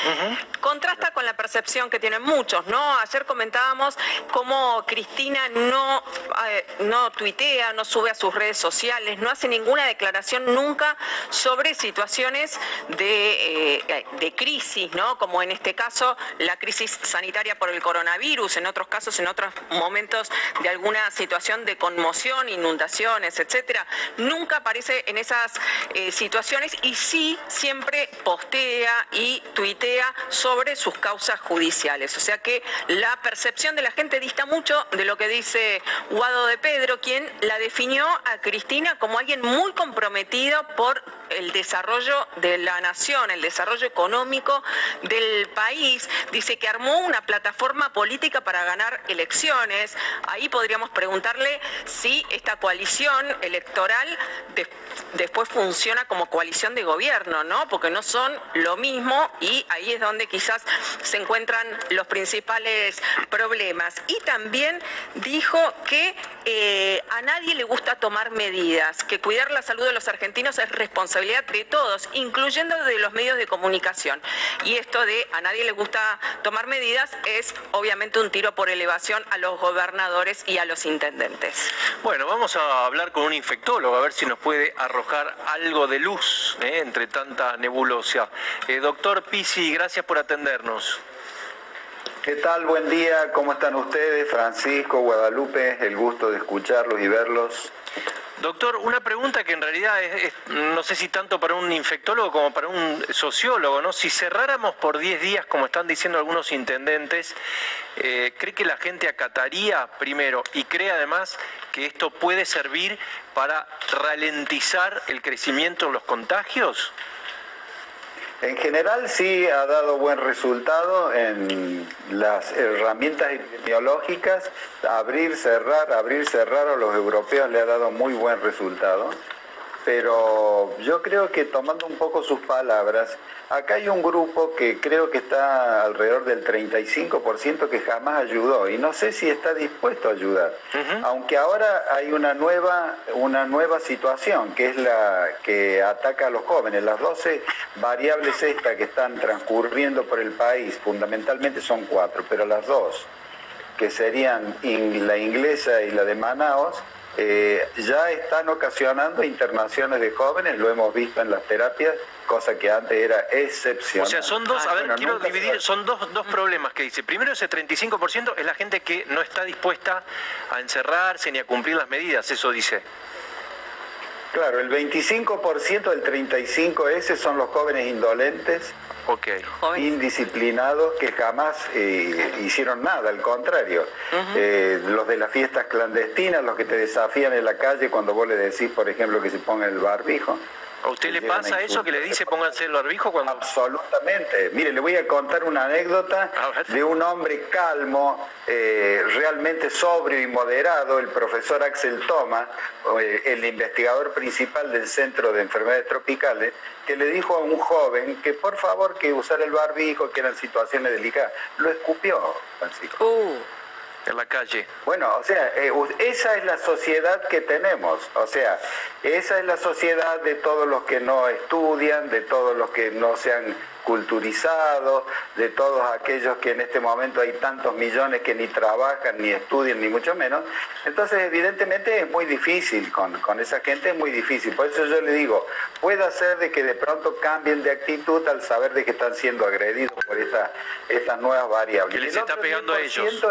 Contrasta con la percepción que tienen muchos, ¿no? Ayer comentábamos cómo Cristina no, eh, no tuitea, no sube a sus redes sociales, no hace ninguna declaración nunca sobre situaciones de, eh, de crisis, ¿no? Como en este caso la crisis sanitaria por el coronavirus, en otros casos, en otros momentos de alguna situación de conmoción, inundaciones, etcétera. Nunca aparece en esas eh, situaciones y sí siempre postea y tuitea sobre sus causas judiciales. O sea que la percepción de la gente dista mucho de lo que dice Guado de Pedro quien la definió a Cristina como alguien muy comprometido por el desarrollo de la nación, el desarrollo económico del país. Dice que armó una plataforma política para ganar elecciones. Ahí podríamos preguntarle si esta coalición electoral después funciona como coalición de gobierno, ¿no? Porque no son lo mismo y ahí es donde quizás se encuentran los principales problemas. Y también dijo que eh, a nadie le gusta tomar medidas, que cuidar la salud de los argentinos es responsabilidad de todos, incluyendo de los medios de comunicación. Y esto de a nadie le gusta tomar medidas es obviamente un tiro por elevación a los gobernadores y a los intendentes. Bueno, vamos a hablar con un infectólogo a ver si nos puede arrojar algo de luz ¿eh? entre tanta nebulosa. Eh, doctor Pisi, gracias por atendernos. ¿Qué tal? Buen día, ¿cómo están ustedes? Francisco, Guadalupe, el gusto de escucharlos y verlos. Doctor, una pregunta que en realidad es, no sé si tanto para un infectólogo como para un sociólogo, ¿no? Si cerráramos por 10 días, como están diciendo algunos intendentes, eh, ¿cree que la gente acataría primero y cree además que esto puede servir para ralentizar el crecimiento en los contagios? En general sí ha dado buen resultado en las herramientas epidemiológicas, abrir, cerrar, abrir, cerrar a los europeos le ha dado muy buen resultado pero yo creo que tomando un poco sus palabras, acá hay un grupo que creo que está alrededor del 35% que jamás ayudó y no sé si está dispuesto a ayudar. Aunque ahora hay una nueva, una nueva situación que es la que ataca a los jóvenes. Las 12 variables estas que están transcurriendo por el país, fundamentalmente son cuatro, pero las dos, que serían la inglesa y la de Manaos, eh, ya están ocasionando internaciones de jóvenes, lo hemos visto en las terapias, cosa que antes era excepcional. O sea, son dos, a ver, quiero dividir, son dos, dos problemas que dice. Primero, ese 35% es la gente que no está dispuesta a encerrarse ni a cumplir las medidas, eso dice. Claro, el 25% del 35S son los jóvenes indolentes, indisciplinados que jamás eh, hicieron nada, al contrario. Eh, los de las fiestas clandestinas, los que te desafían en la calle cuando vos le decís, por ejemplo, que se pongan el barbijo. ¿A usted le pasa eso que le dice pónganse el barbijo cuando.? Absolutamente. Mire, le voy a contar una anécdota de un hombre calmo, eh, realmente sobrio y moderado, el profesor Axel Thomas, eh, el investigador principal del Centro de Enfermedades Tropicales, que le dijo a un joven que por favor que usara el barbijo, que eran situaciones delicadas. Lo escupió, Francisco. Uh en la calle. Bueno, o sea, eh, esa es la sociedad que tenemos, o sea, esa es la sociedad de todos los que no estudian, de todos los que no se han culturizado, de todos aquellos que en este momento hay tantos millones que ni trabajan, ni estudian, ni mucho menos. Entonces, evidentemente es muy difícil, con, con esa gente es muy difícil. Por eso yo le digo, puede ser de que de pronto cambien de actitud al saber de que están siendo agredidos por esta, estas nuevas variables. ¿Qué les está pegando a ellos?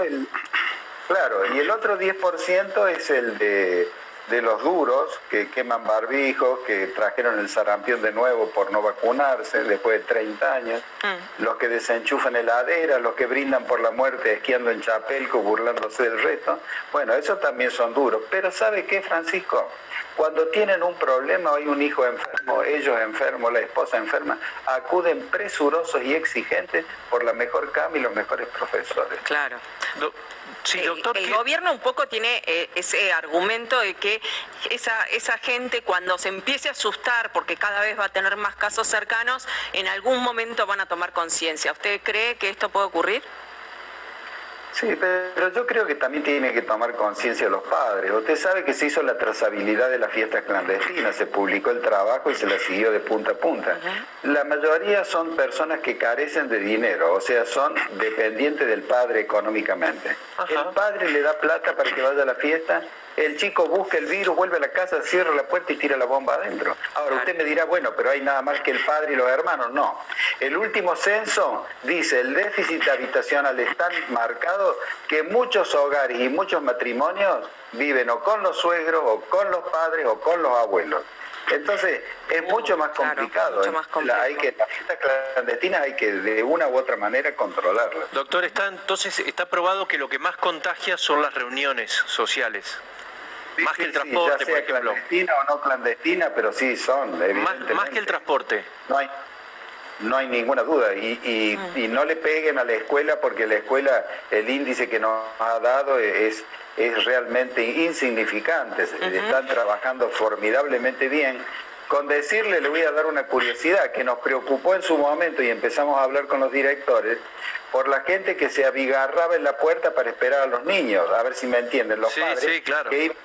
claro, y el otro 10% es el de de los duros que queman barbijos, que trajeron el sarampión de nuevo por no vacunarse después de 30 años, mm. los que desenchufan heladeras, los que brindan por la muerte esquiando en Chapelco, burlándose del resto. Bueno, esos también son duros. Pero ¿sabe qué, Francisco? Cuando tienen un problema, hay un hijo enfermo, ellos enfermos, la esposa enferma, acuden presurosos y exigentes por la mejor cama y los mejores profesores. Claro. Sí, doctor, el, gobierno un poco tiene eh, ese argumento de que esa, esa gente cuando se empiece a asustar porque cada vez va a tener más casos cercanos, en algún momento van a tomar conciencia. ¿Usted cree que esto puede ocurrir? Sí, pero yo creo que también tiene que tomar conciencia los padres. Usted sabe que se hizo la trazabilidad de las fiestas clandestinas, se publicó el trabajo y se la siguió de punta a punta. La mayoría son personas que carecen de dinero, o sea, son dependientes del padre económicamente. El padre le da plata para que vaya a la fiesta el chico busca el virus, vuelve a la casa, cierra la puerta y tira la bomba adentro. Ahora usted me dirá, bueno, pero hay nada más que el padre y los hermanos. No. El último censo dice, el déficit habitacional es tan marcado que muchos hogares y muchos matrimonios viven o con los suegros, o con los padres, o con los abuelos. Entonces, es mucho más complicado. mucho ¿eh? más complicado. hay que, las fiestas clandestinas hay que de una u otra manera controlarlas. Doctor, está entonces está probado que lo que más contagia son las reuniones sociales más que el transporte, por ejemplo. Clandestina o no clandestina, pero sí son, evidentemente. Más, que el transporte. No hay, no hay ninguna duda. Y, y, no le peguen a la escuela porque la escuela, el índice que nos ha dado es, es realmente insignificante. Están trabajando formidablemente bien. Con decirle, le voy a dar una curiosidad que nos preocupó en su momento y empezamos a hablar con los directores por la gente que se abigarraba en la puerta para esperar a los niños, a ver si me entienden, los padres que iban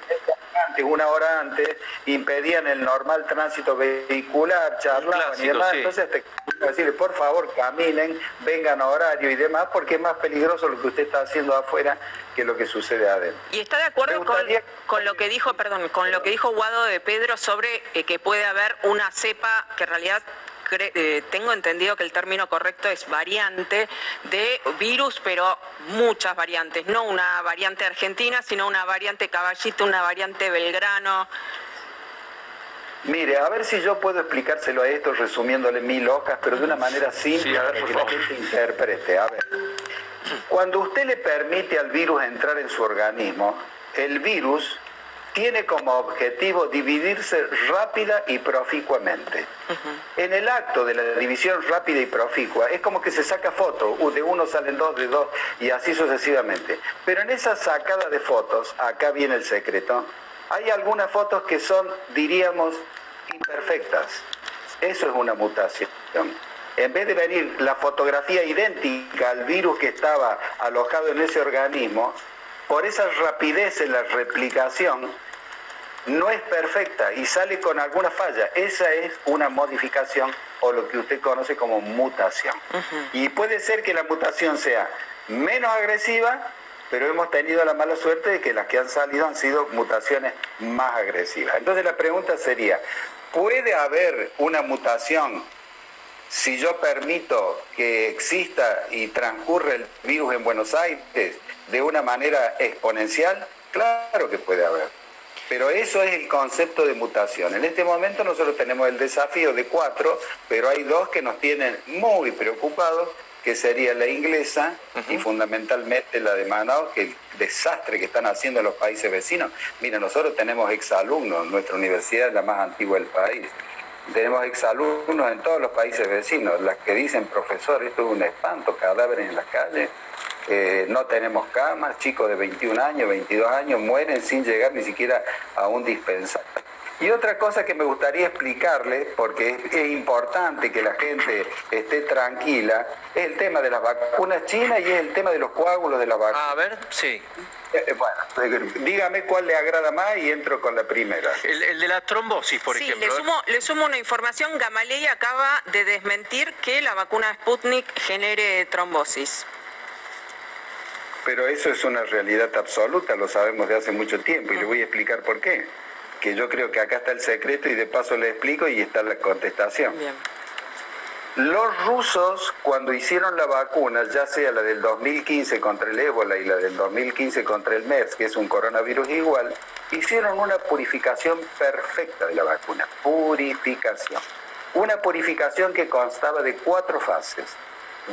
antes, una hora antes, impedían el normal tránsito vehicular, charlaban y demás, entonces te decirle, por favor, caminen, vengan a horario y demás, porque es más peligroso lo que usted está haciendo afuera que lo que sucede adentro. ¿Y está de acuerdo con, lo que dijo, perdón, con lo que dijo Guado de Pedro sobre eh, que puede haber una cepa que en realidad eh, tengo entendido que el término correcto es variante de virus, pero muchas variantes, no una variante argentina, sino una variante caballito, una variante belgrano. Mire, a ver si yo puedo explicárselo a esto resumiéndole mil hojas, pero de una manera simple para que la gente interprete. A ver, cuando usted le permite al virus entrar en su organismo, el virus tiene como objetivo dividirse rápida y proficuamente. En el acto de la división rápida y proficua es como que se saca foto, de uno salen dos, de dos y así sucesivamente. Pero en esa sacada de fotos, acá viene el secreto, hay algunas fotos que son, diríamos, imperfectas. Eso es una mutación. En vez de venir la fotografía idéntica al virus que estaba alojado en ese organismo, por esa rapidez en la replicación, no es perfecta y sale con alguna falla. Esa es una modificación o lo que usted conoce como mutación. Y puede ser que la mutación sea menos agresiva, pero hemos tenido la mala suerte de que las que han salido han sido mutaciones más agresivas. Entonces la pregunta sería, ¿puede haber una mutación si yo permito que exista y transcurre el virus en Buenos Aires de una manera exponencial? Claro que puede haber. Pero eso es el concepto de mutación. En este momento nosotros tenemos el desafío de cuatro, pero hay dos que nos tienen muy preocupados, que sería la inglesa y fundamentalmente la de Manaus, que el desastre que están haciendo en los países vecinos. Mira, nosotros tenemos exalumnos, nuestra universidad es la más antigua del país. Tenemos exalumnos en todos los países vecinos, las que dicen, profesor, esto es un espanto, cadáveres en las calles, eh, no tenemos camas, chicos de 21 años, 22 años mueren sin llegar ni siquiera a un dispensario. Y otra cosa que me gustaría explicarle, porque es, importante que la gente esté tranquila, es el tema de las vacunas chinas y es el tema de los coágulos de la vacuna. A ver, sí. Eh, eh, bueno, dígame cuál le agrada más y entro con la primera. El, de la trombosis, por sí, ejemplo. Le sumo, le sumo una información. Gamaley acaba de desmentir que la vacuna Sputnik genere trombosis pero eso es una realidad absoluta, lo sabemos de hace mucho tiempo y le voy a explicar por qué. Que yo creo que acá está el secreto y de paso le explico y está la contestación. Los rusos, cuando hicieron la vacuna, ya sea la del 2015 contra el ébola y la del 2015 contra el MERS, que es un coronavirus igual, hicieron una purificación perfecta de la vacuna. Purificación. Una purificación que constaba de cuatro fases.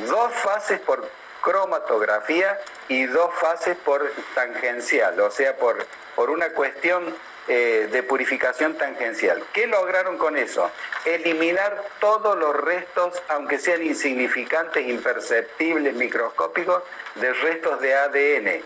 Dos fases por cromatografía y dos fases por tangencial, o sea, por, por una cuestión eh, de purificación tangencial. ¿Qué lograron con eso? Eliminar todos los restos, aunque sean insignificantes, imperceptibles, microscópicos, de restos de ADN.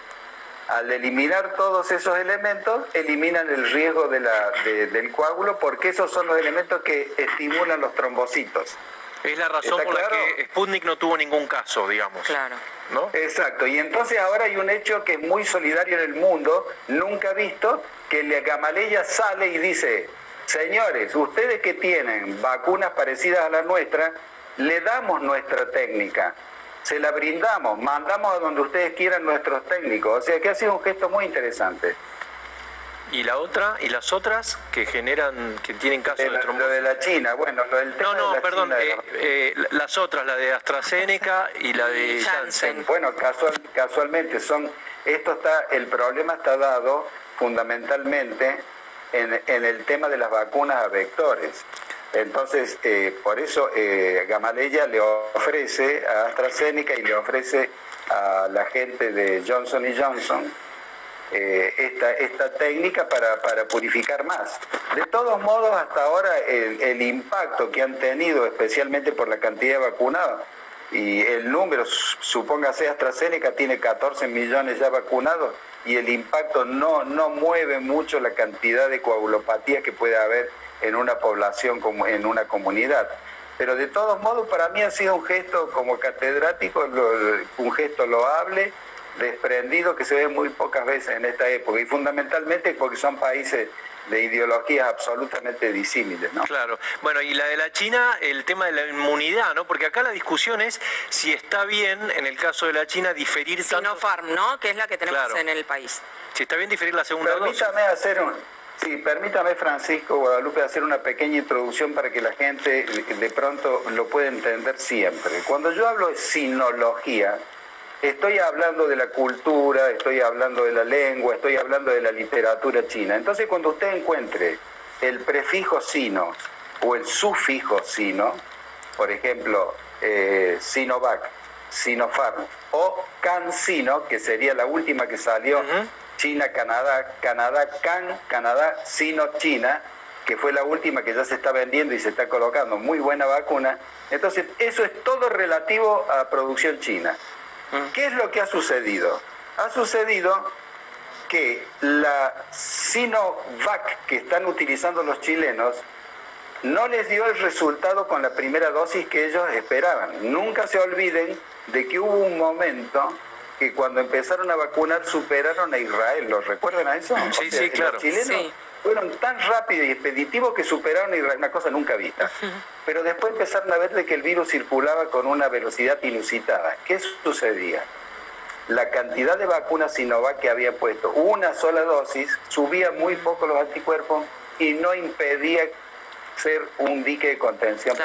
Al eliminar todos esos elementos, eliminan el riesgo de la, del coágulo porque esos son los elementos que estimulan los trombocitos. Es la razón por la que Sputnik no tuvo ningún caso, digamos. Claro. ¿No? Exacto, y entonces ahora hay un hecho que es muy solidario en el mundo, nunca visto, que la Gamaleya sale y dice, señores, ustedes que tienen vacunas parecidas a la nuestra, le damos nuestra técnica, se la brindamos, mandamos a donde ustedes quieran nuestros técnicos, o sea que ha sido un gesto muy interesante. ¿Y la otra? ¿Y las otras que generan, que tienen casos de, trombosis? Lo de la China, bueno, lo del tema No, no, perdón, eh, eh, las otras, la de AstraZeneca y la de Janssen. Bueno, casual, casualmente son, esto está, el problema está dado fundamentalmente en, en el tema de las vacunas a vectores. Entonces, eh, por eso eh, Gamaleya le ofrece a AstraZeneca y le ofrece a la gente de Johnson Johnson eh, esta, esta técnica para, para, purificar más. De todos modos, hasta ahora el, impacto que han tenido, especialmente por la cantidad de vacunados, y el número, supóngase AstraZeneca, tiene 14 millones ya vacunados, y el impacto no, no mueve mucho la cantidad de coagulopatía que puede haber en una población, como en una comunidad. Pero de todos modos, para mí ha sido un gesto como catedrático, un gesto loable, desprendido que se ve muy pocas veces en esta época y fundamentalmente porque son países de ideologías absolutamente disímiles, ¿no? Claro. Bueno, y la de la China, el tema de la inmunidad, ¿no? Porque acá la discusión es si está bien, en el caso de la China, diferir Sinopharm, ¿no? Que es la que tenemos en el país. Si está bien diferir la segunda permítame Hacer un, sí, permítame, Francisco Guadalupe, hacer una pequeña introducción para que la gente de pronto lo pueda entender siempre. Cuando yo hablo de sinología, Estoy hablando de la cultura, estoy hablando de la lengua, estoy hablando de la literatura china. Entonces cuando usted encuentre el prefijo sino o el sufijo sino, por ejemplo, eh, Sinovac, Sinopharm o CanSino, que sería la última que salió, China, Canadá, Canadá, Can, Canadá, Sino, China, que fue la última que ya se está vendiendo y se está colocando, muy buena vacuna. Entonces, eso es todo relativo a producción china. ¿Qué es lo que ha sucedido? Ha sucedido que la Sinovac que están utilizando los chilenos no les dio el resultado con la primera dosis que ellos esperaban. Nunca se olviden de que hubo un momento que cuando empezaron a vacunar superaron a Israel. ¿Los recuerdan a eso? Sí, sí, claro. Los chilenos fueron tan rápidos y expeditivos que superaron una cosa nunca vista. Pero después empezaron a ver de que el virus circulaba con una velocidad inusitada. ¿Qué sucedía? La cantidad de vacunas Sinovac que había puesto, una sola dosis, subía muy poco los anticuerpos y no impedía ser un dique de contención.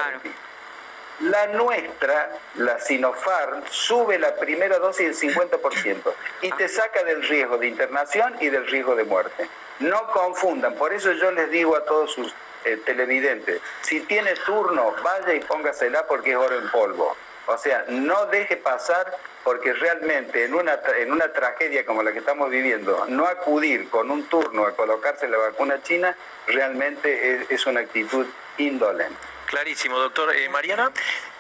La nuestra, la Sinopharm, sube la primera dosis del 50% y te saca del riesgo de internación y del riesgo de muerte. No confundan, por eso yo les digo a todos sus eh, televidentes, si tiene turno, vaya y póngasela porque es oro en polvo. O sea, no deje pasar porque realmente en una, en una tragedia como la que estamos viviendo, no acudir con un turno a colocarse la vacuna china realmente es, una actitud indolente. Clarísimo, doctor. Eh, Mariana.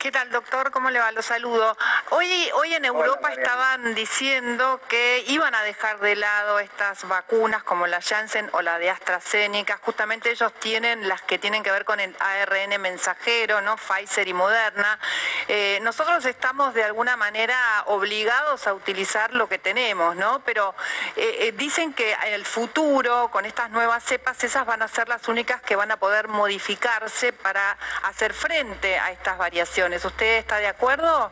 ¿Qué tal, doctor? ¿Cómo le va? Lo saludo. Hoy, hoy en Europa estaban diciendo que iban a dejar de lado estas vacunas como la Janssen o la de AstraZeneca. Justamente ellos tienen las que tienen que ver con el ARN mensajero, ¿no? Pfizer y Moderna. Eh, nosotros estamos de alguna manera obligados a utilizar lo que tenemos, ¿no? Pero eh, dicen que en el futuro, con estas nuevas cepas, esas van a ser las únicas que van a poder modificarse para hacer frente a estas variaciones. ¿Usted está de acuerdo?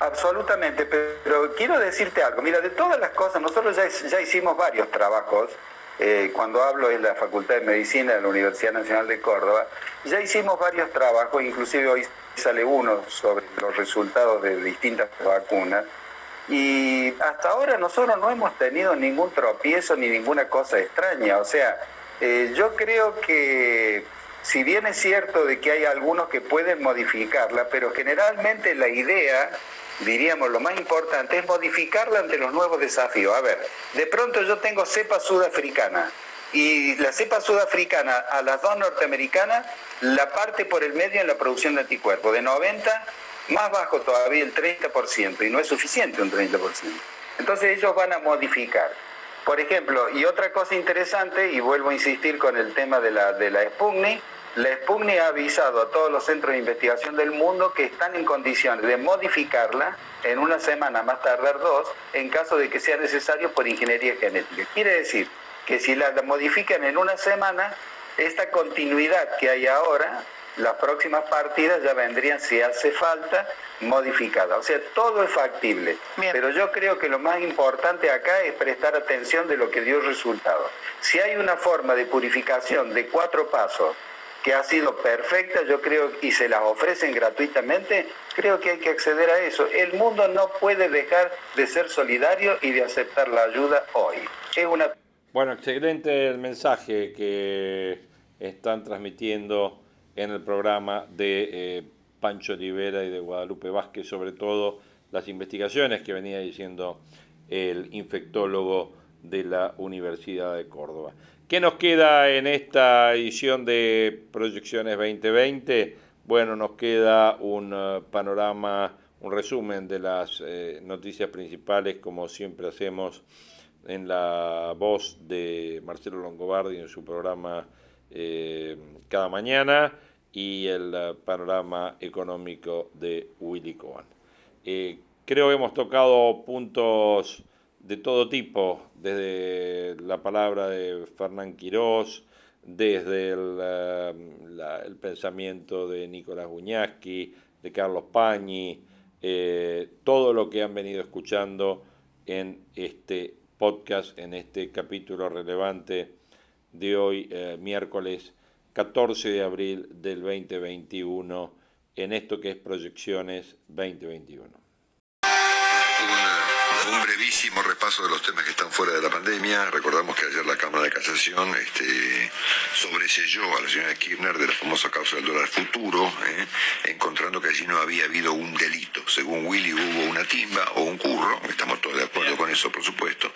Absolutamente, pero quiero decirte algo. Mira, de todas las cosas, nosotros ya, hicimos varios trabajos. Eh, cuando hablo en la Facultad de Medicina de la Universidad Nacional de Córdoba, ya hicimos varios trabajos, inclusive hoy sale uno sobre los resultados de distintas vacunas. Y hasta ahora nosotros no hemos tenido ningún tropiezo ni ninguna cosa extraña. O sea, eh, yo creo que si bien es cierto de que hay algunos que pueden modificarla, pero generalmente la idea, diríamos lo más importante, es modificarla ante los nuevos desafíos. A ver, de pronto yo tengo cepa sudafricana y la cepa sudafricana a las dos norteamericanas la parte por el medio en la producción de anticuerpos, de 90 más bajo todavía el 30%, y no es suficiente un 30%. Entonces ellos van a modificar. Por ejemplo, y otra cosa interesante, y vuelvo a insistir con el tema de la, de la Sputnik, la Sputnik ha avisado a todos los centros de investigación del mundo que están en condiciones de modificarla en una semana, más tardar dos, en caso de que sea necesario por ingeniería genética. Quiere decir que si la modifican en una semana, esta continuidad que hay ahora, las próximas partidas ya vendrían, si hace falta, modificada. O sea, todo es factible. Pero yo creo que lo más importante acá es prestar atención de lo que dio resultado. Si hay una forma de purificación de cuatro pasos que ha sido perfecta, yo creo, y se las ofrecen gratuitamente, creo que hay que acceder a eso. El mundo no puede dejar de ser solidario y de aceptar la ayuda hoy. Es una... Bueno, excelente el mensaje que están transmitiendo en el programa de eh, Pancho Rivera y de Guadalupe Vázquez, sobre todo las investigaciones que venía diciendo el infectólogo de la Universidad de Córdoba. ¿Qué nos queda en esta edición de Proyecciones 2020? Bueno, nos queda un eh, panorama, un resumen de las eh, noticias principales, como siempre hacemos en la voz de Marcelo Longobardi en su programa cada mañana y el eh, panorama económico de Willy Cohen. Eh, creo que hemos tocado puntos de todo tipo, desde la palabra de Fernán Quirós, desde el, eh, pensamiento de Nicolás Guñaski, de Carlos Pañi, todo lo que han venido escuchando en este podcast, en este capítulo relevante de hoy, miércoles 14 de abril del 2021 en esto que es Proyecciones 2021 un brevísimo repaso de los temas que están fuera de la pandemia. Recordamos que ayer la Cámara de Casación este, sobreselló a la señora Kirchner de la famosa causa del dólar futuro, ¿eh? encontrando que allí no había habido un delito. Según Willy hubo una timba o un curro, estamos todos de acuerdo con eso, por supuesto,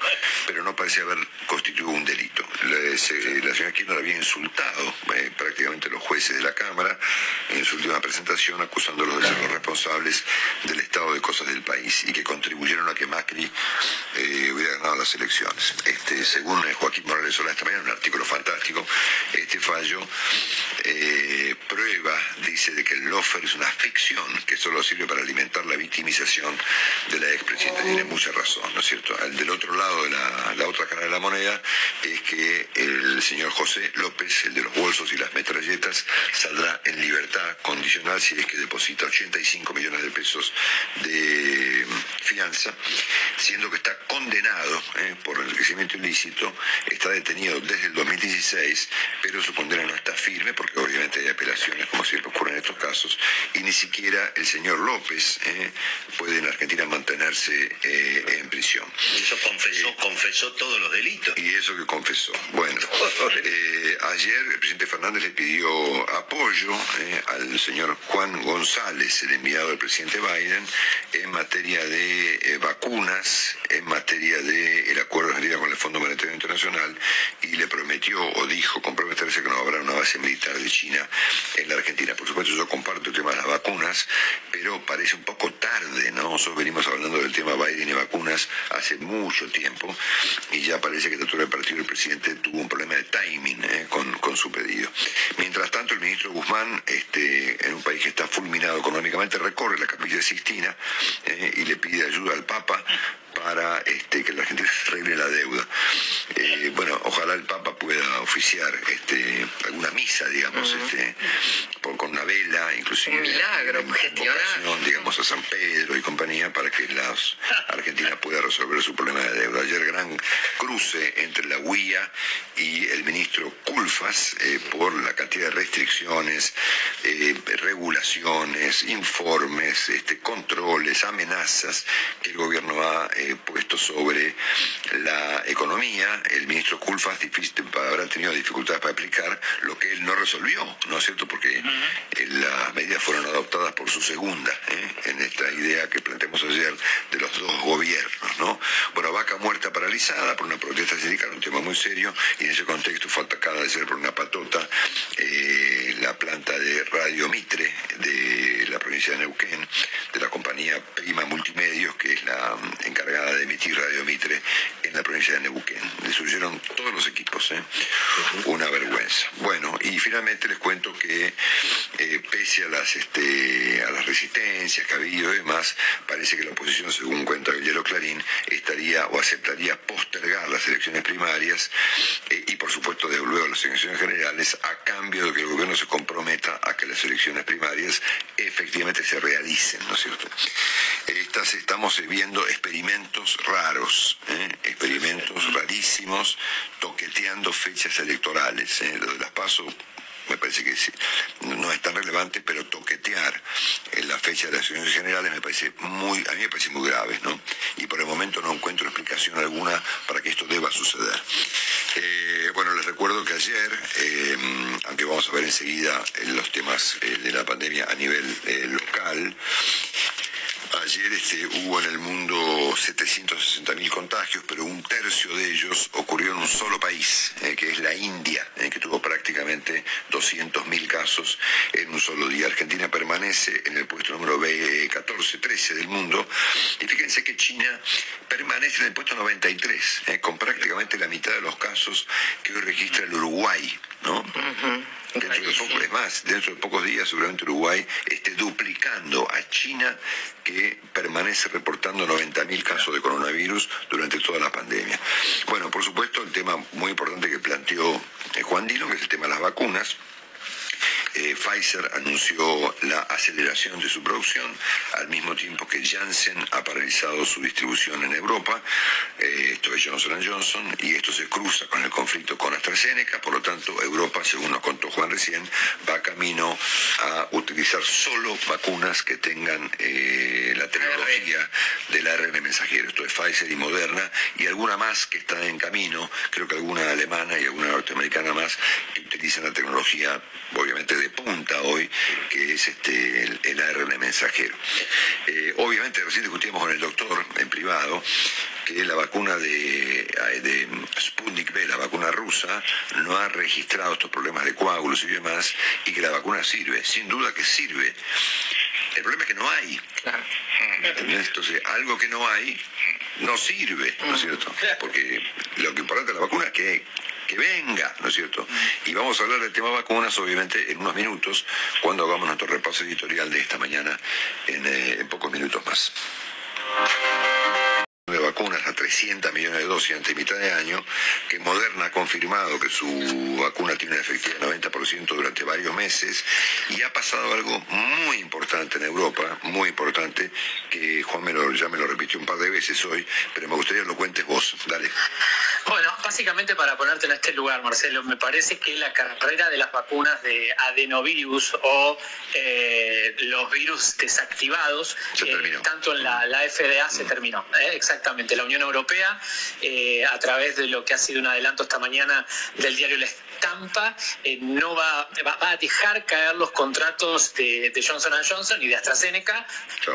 pero no parece haber constituido un delito. La, señora Kirchner había insultado eh, prácticamente los jueces de la Cámara en su última presentación, acusándolos de ser los responsables del estado de cosas del país y que contribuyeron a que Macri eh, hubiera ganado las elecciones. Este, según Joaquín Morales Sola esta mañana, un artículo fantástico, este fallo eh, prueba, dice, de que el lofer es una ficción que solo sirve para alimentar la victimización de la expresidenta. Tiene mucha razón, ¿no es cierto? El del otro lado de la, la otra cara de la moneda es que el señor José López, el de los bolsos y las metralletas, saldrá en libertad condicional si es que deposita 85 millones de pesos de fianza, siendo que está condenado eh, por enriquecimiento ilícito, está detenido desde el 2016, pero su condena no está firme porque obviamente hay apelaciones, como siempre ocurre en estos casos, y ni siquiera el señor López eh, puede en Argentina mantenerse eh, en prisión. Eso confesó, confesó todos los delitos. Y eso que confesó. Bueno, ayer el presidente Fernández le pidió apoyo al señor Juan González, el enviado del presidente Biden, en materia de vacunas, en materia del acuerdo de con el Fondo Monetario Internacional, y le prometió o dijo comprometerse que no habrá una base militar de China en la Argentina. Por supuesto, yo comparto el tema de las vacunas, pero parece un poco tarde, ¿no? Nosotros venimos hablando del tema Biden y vacunas hace mucho tiempo, y ya parece que el partido del presidente tuvo un problema de timing ¿eh? con, con su pedido. Mientras tanto, el ministro Este, en un país que está fulminado económicamente, recorre la capilla de Sistina ¿eh? y le pide ayuda al Papa para este, que la gente arregle la deuda. Eh, bueno, ojalá el Papa pueda oficiar este, alguna misa, digamos, este, con una vela, inclusive. Un milagro, gestionar. digamos, a San Pedro y compañía para que la Argentina pueda resolver su problema de deuda. Ayer gran cruce entre la UIA y el ministro Culfas eh, por la cantidad de restricciones, eh, regulaciones, informes, este, controles, amenazas que el gobierno ha puesto sobre la economía. El ministro Culfas habrá tenido dificultades para aplicar lo que él no resolvió, ¿no es cierto? Porque las medidas fueron adoptadas por su segunda, ¿eh? en esta idea que planteamos ayer de los dos gobiernos, ¿no? Bueno, vaca muerta paralizada por una protesta sindical, un tema muy serio, y en ese contexto fue atacada ayer por una patota eh, la planta de Radio Mitre de la provincia de Neuquén, de la compañía Prima Multimedios, que es la mm, de emitir Radio Mitre en la provincia de Neuquén. Destruyeron todos los equipos, ¿eh? una vergüenza. Bueno, y finalmente les cuento que eh, pese a las, este, a las resistencias que ha habido y demás, parece que la oposición, según cuenta Guillermo Clarín, estaría o aceptaría postergar las elecciones primarias eh, y por supuesto devolver las elecciones generales a cambio de que el gobierno se comprometa a que las elecciones primarias efectivamente se realicen, ¿no es cierto? Estas estamos viendo experimentos raros, ¿eh? experimentos rarísimos, toqueteando fechas electorales. ¿eh? Lo de las pasos me parece que no es tan relevante, pero toquetear en la fecha de las elecciones generales me parece muy, a mí me parece muy grave, ¿no? Y por el momento no encuentro explicación alguna para que esto deba suceder. Eh, bueno, les recuerdo que ayer, aunque vamos a ver enseguida los temas de la pandemia a nivel local, Ayer este, hubo en el mundo 760.000 contagios, pero un tercio de ellos ocurrió en un solo país, eh, que es la India, eh, que tuvo prácticamente 200.000 casos en un solo día. Argentina permanece en el puesto número 14, 13 del mundo. Y fíjense que China permanece en el puesto 93, eh, con prácticamente la mitad de los casos que hoy registra el Uruguay. ¿no? Dentro de poco, es más, dentro de pocos días seguramente Uruguay esté duplicando a China que permanece reportando 90.000 casos de coronavirus durante toda la pandemia. Bueno, por supuesto, el tema muy importante que planteó eh, Juan Dino, que es el tema de las vacunas. Eh, Pfizer anunció la aceleración de su producción al mismo tiempo que Janssen ha paralizado su distribución en Europa. Eh, esto es Johnson Johnson y esto se cruza con el conflicto con AstraZeneca. Por lo tanto, Europa, según nos contó Juan recién, va camino a utilizar solo vacunas que tengan eh, la tecnología del ARN mensajero. Esto es Pfizer y Moderna y alguna más que está en camino, creo que alguna alemana y alguna norteamericana más que utilizan la tecnología, obviamente, de de punta hoy, que es este, el, ARN mensajero. Eh, obviamente recién discutimos con el doctor en privado que la vacuna de, de Sputnik V, la vacuna rusa, no ha registrado estos problemas de coágulos y demás, y que la vacuna sirve, sin duda que sirve. El problema es que no hay. Entonces, algo que no hay no sirve, ¿no es cierto? Porque lo que importa de la vacuna es que que venga, ¿no es cierto? Y vamos a hablar del tema vacunas, obviamente, en unos minutos, cuando hagamos nuestro repaso editorial de esta mañana, en, eh, en pocos minutos más de vacunas a 300 millones de dosis ante mitad de año, que Moderna ha confirmado que su vacuna tiene una efectividad del 90% durante varios meses, y ha pasado algo muy importante en Europa, muy importante, que Juan me lo, ya me lo repitió un par de veces hoy, pero me gustaría que lo cuentes vos, dale. Bueno, básicamente para ponerte en este lugar, Marcelo, me parece que la carrera de las vacunas de adenovirus o eh, los virus desactivados, eh, tanto en la, la FDA se terminó. ¿eh? Exactamente. La Unión Europea, a través de lo que ha sido un adelanto esta mañana del diario El Estampa, no va, va, a dejar caer los contratos de, Johnson Johnson y de AstraZeneca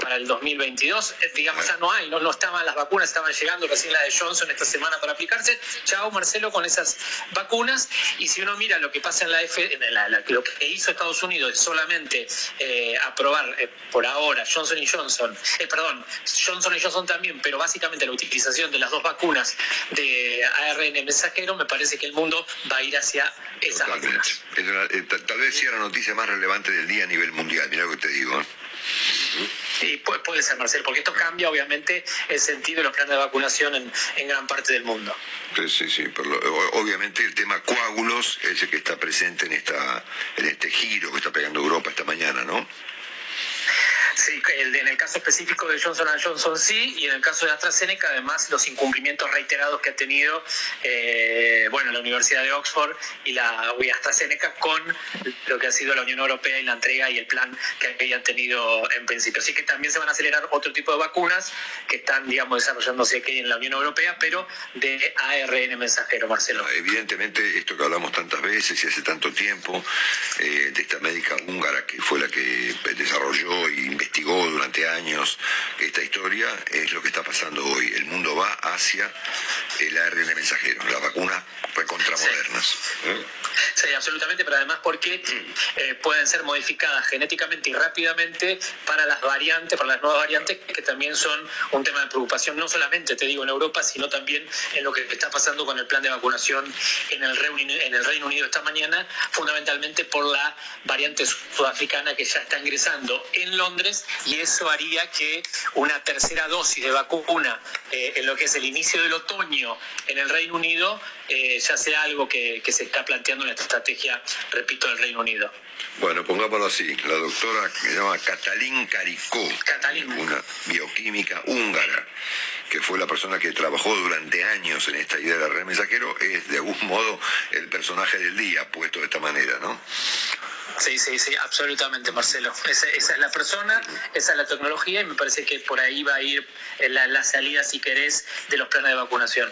para el 2022. digamos, ya no hay, no, no estaban las vacunas, estaban llegando recién la de Johnson esta semana para aplicarse chao Marcelo con esas vacunas. Y si uno mira lo que pasa en la F, en la, lo que hizo Estados Unidos es solamente eh, aprobar eh, por ahora Johnson Johnson, eh, perdón, Johnson Johnson también, pero básicamente la utilización de las dos vacunas de ARN mensajero, me parece que el mundo va a ir hacia esas vacunas. tal vez sea la noticia más relevante del día a nivel mundial, mira lo que te digo. Sí, puede, ser, Marcel, porque esto cambia obviamente el sentido de los planes de vacunación en, en gran parte del mundo. Sí, sí, obviamente el tema coágulos es el que está presente en, esta, en este giro que está pegando Europa esta mañana, ¿no? Sí, en el caso específico de Johnson Johnson sí, y en el caso de AstraZeneca además los incumplimientos reiterados que ha tenido eh, bueno, la Universidad de Oxford y la AstraZeneca con lo que ha sido la Unión Europea y la entrega y el plan que habían tenido en principio. Así que también se van a acelerar otro tipo de vacunas que están, digamos, desarrollándose aquí en la Unión Europea, pero de ARN mensajero, Marcelo. Evidentemente, esto que hablamos tantas veces y hace tanto tiempo, eh, de esta médica húngara que fue la que desarrolló y investigó investigó durante años esta historia, es lo que está pasando hoy. El mundo va hacia el ARN mensajero, las vacunas recontramodernas. ¿Eh? Sí, absolutamente, pero además porque eh, pueden ser modificadas genéticamente y rápidamente para las variantes, para las nuevas variantes, que también son un tema de preocupación, no solamente, te digo, en Europa, sino también en lo que está pasando con el plan de vacunación en el Reino, en el Reino Unido esta mañana, fundamentalmente por la variante sudafricana que ya está ingresando en Londres y eso haría que una tercera dosis de vacuna eh, en lo que es el inicio del otoño en el Reino Unido eh, ya sea algo que, se está planteando en esta estrategia, repito, del Reino Unido. Bueno, pongámoslo así. La doctora que se llama Catalín Caricó, una bioquímica húngara, que fue la persona que trabajó durante años en esta idea del red mensajero, es de algún modo el personaje del día, puesto de esta manera, ¿no? Sí, sí, sí, absolutamente, Marcelo. Esa, es la persona, esa es la tecnología y me parece que por ahí va a ir la, la salida, si querés, de los planes de vacunación.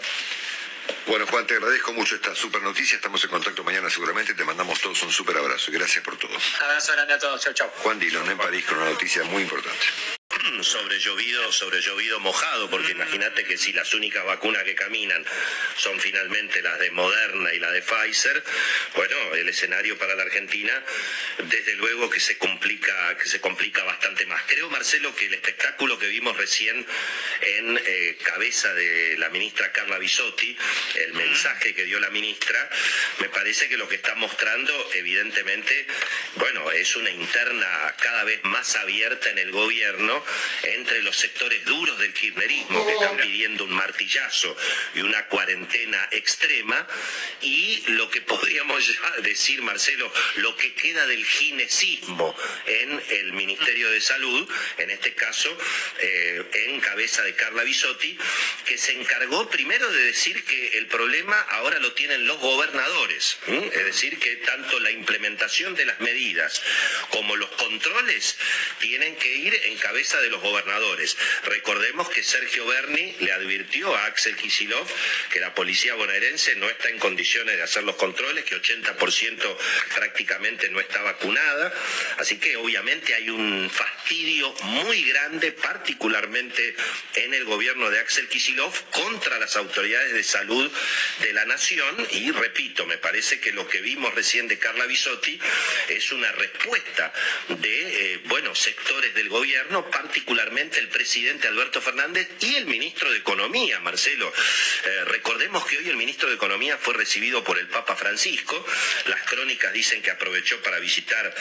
Bueno, Juan, te agradezco mucho esta super noticia. Estamos en contacto mañana seguramente. Te mandamos todos un super abrazo y gracias por todo. Abrazo grande a todos. Chau, chau. Juan Dillon en París con una noticia muy importante sobre llovido, sobre llovido mojado, porque imagínate que si las únicas vacunas que caminan son finalmente las de Moderna y la de Pfizer, bueno, el escenario para la Argentina, desde luego que se complica, que se complica bastante más. Creo, Marcelo, que el espectáculo que vimos recién en eh, cabeza de la ministra Carla Bisotti, el mensaje que dio la ministra, me parece que lo que está mostrando, evidentemente, bueno, es una interna cada vez más abierta en el gobierno entre los sectores duros del kirchnerismo que están pidiendo un martillazo y una cuarentena extrema y lo que podríamos decir, Marcelo, lo que queda del ginesismo en el Ministerio de Salud, en este caso eh, en cabeza de Carla Bisotti, que se encargó primero de decir que el problema ahora lo tienen los gobernadores, es decir, que tanto la implementación de las medidas como los controles tienen que ir en cabeza de los gobernadores. Recordemos que Sergio Berni le advirtió a Axel Kisilov que la policía bonaerense no está en condiciones de hacer los controles, que 80% prácticamente no está vacunada. Así que obviamente hay un fastidio muy grande, particularmente en el gobierno de Axel Kisilov, contra las autoridades de salud de la nación. Y repito, me parece que lo que vimos recién de Carla Bisotti es una respuesta de eh, bueno, sectores del gobierno, el presidente Alberto Fernández y el ministro de Economía, Marcelo. Eh, recordemos que hoy el ministro de Economía fue recibido por el Papa Francisco. Las crónicas dicen que aprovechó para visitar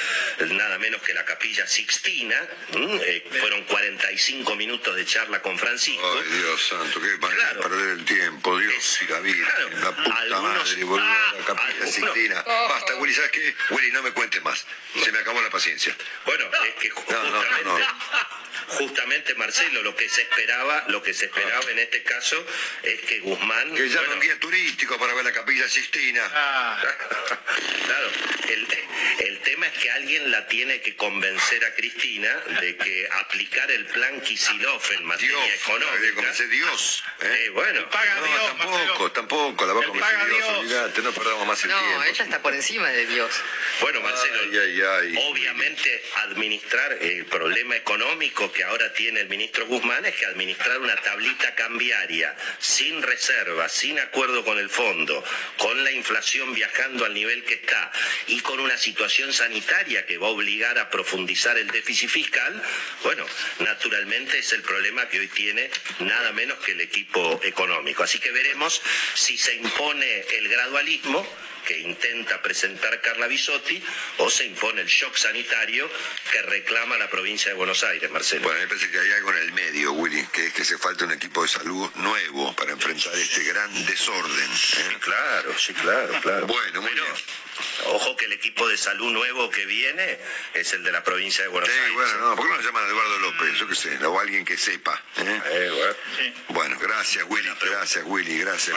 nada menos que la capilla Sixtina. ¿m? Eh, fueron 45 minutos de charla con Francisco. Ay, Dios santo, qué manera de perder el tiempo, Dios y la vida. la puta madre, boludo, Ah, la capilla Sixtina. Basta, Willy, ¿sabes qué? Willy, no me cuentes más. Se me acabó la paciencia. Bueno, es que justamente, justamente, Marcelo, lo que se esperaba, lo que se esperaba en este caso es que Guzmán. Que ya bueno, un guía turístico para ver la capilla Sixtina. Claro, el, el tema es que alguien la tiene que convencer a Cristina de que aplicar el plan Kisilov en materia Dios, económica. Dios. ¿eh? Eh, bueno, no, tampoco, tampoco, la va a convencer Dios, olvídate, no perdamos más el No, tiempo. ella está por encima de Dios. Bueno, Marcelo, Ay, ay, ay. obviamente administrar el problema económico que ahora tiene el ministro Guzmán es que administrar una tablita cambiaria sin reserva, sin acuerdo con el fondo, con la inflación viajando al nivel que está y con una situación sanitaria que va a obligar a profundizar el déficit fiscal, bueno, naturalmente es el problema que hoy tiene nada menos que el equipo económico. Así que veremos si se impone el gradualismo que intenta presentar Carla Bisotti o se impone el shock sanitario que reclama la provincia de Buenos Aires, Marcelo. Bueno, me parece que hay algo en el medio, Willy, que es que se falta un equipo de salud nuevo para enfrentar este gran desorden. ¿eh? Claro, sí, claro, claro. Bueno, muy bien. Ojo que el equipo de salud nuevo que viene es el de la provincia de Buenos Sí, Aires. bueno, no, ¿por qué no lo llaman a Eduardo López? Yo qué sé, o alguien que sepa. ¿eh? Eh, bueno. Bueno, gracias, Willy, gracias, Willy, gracias.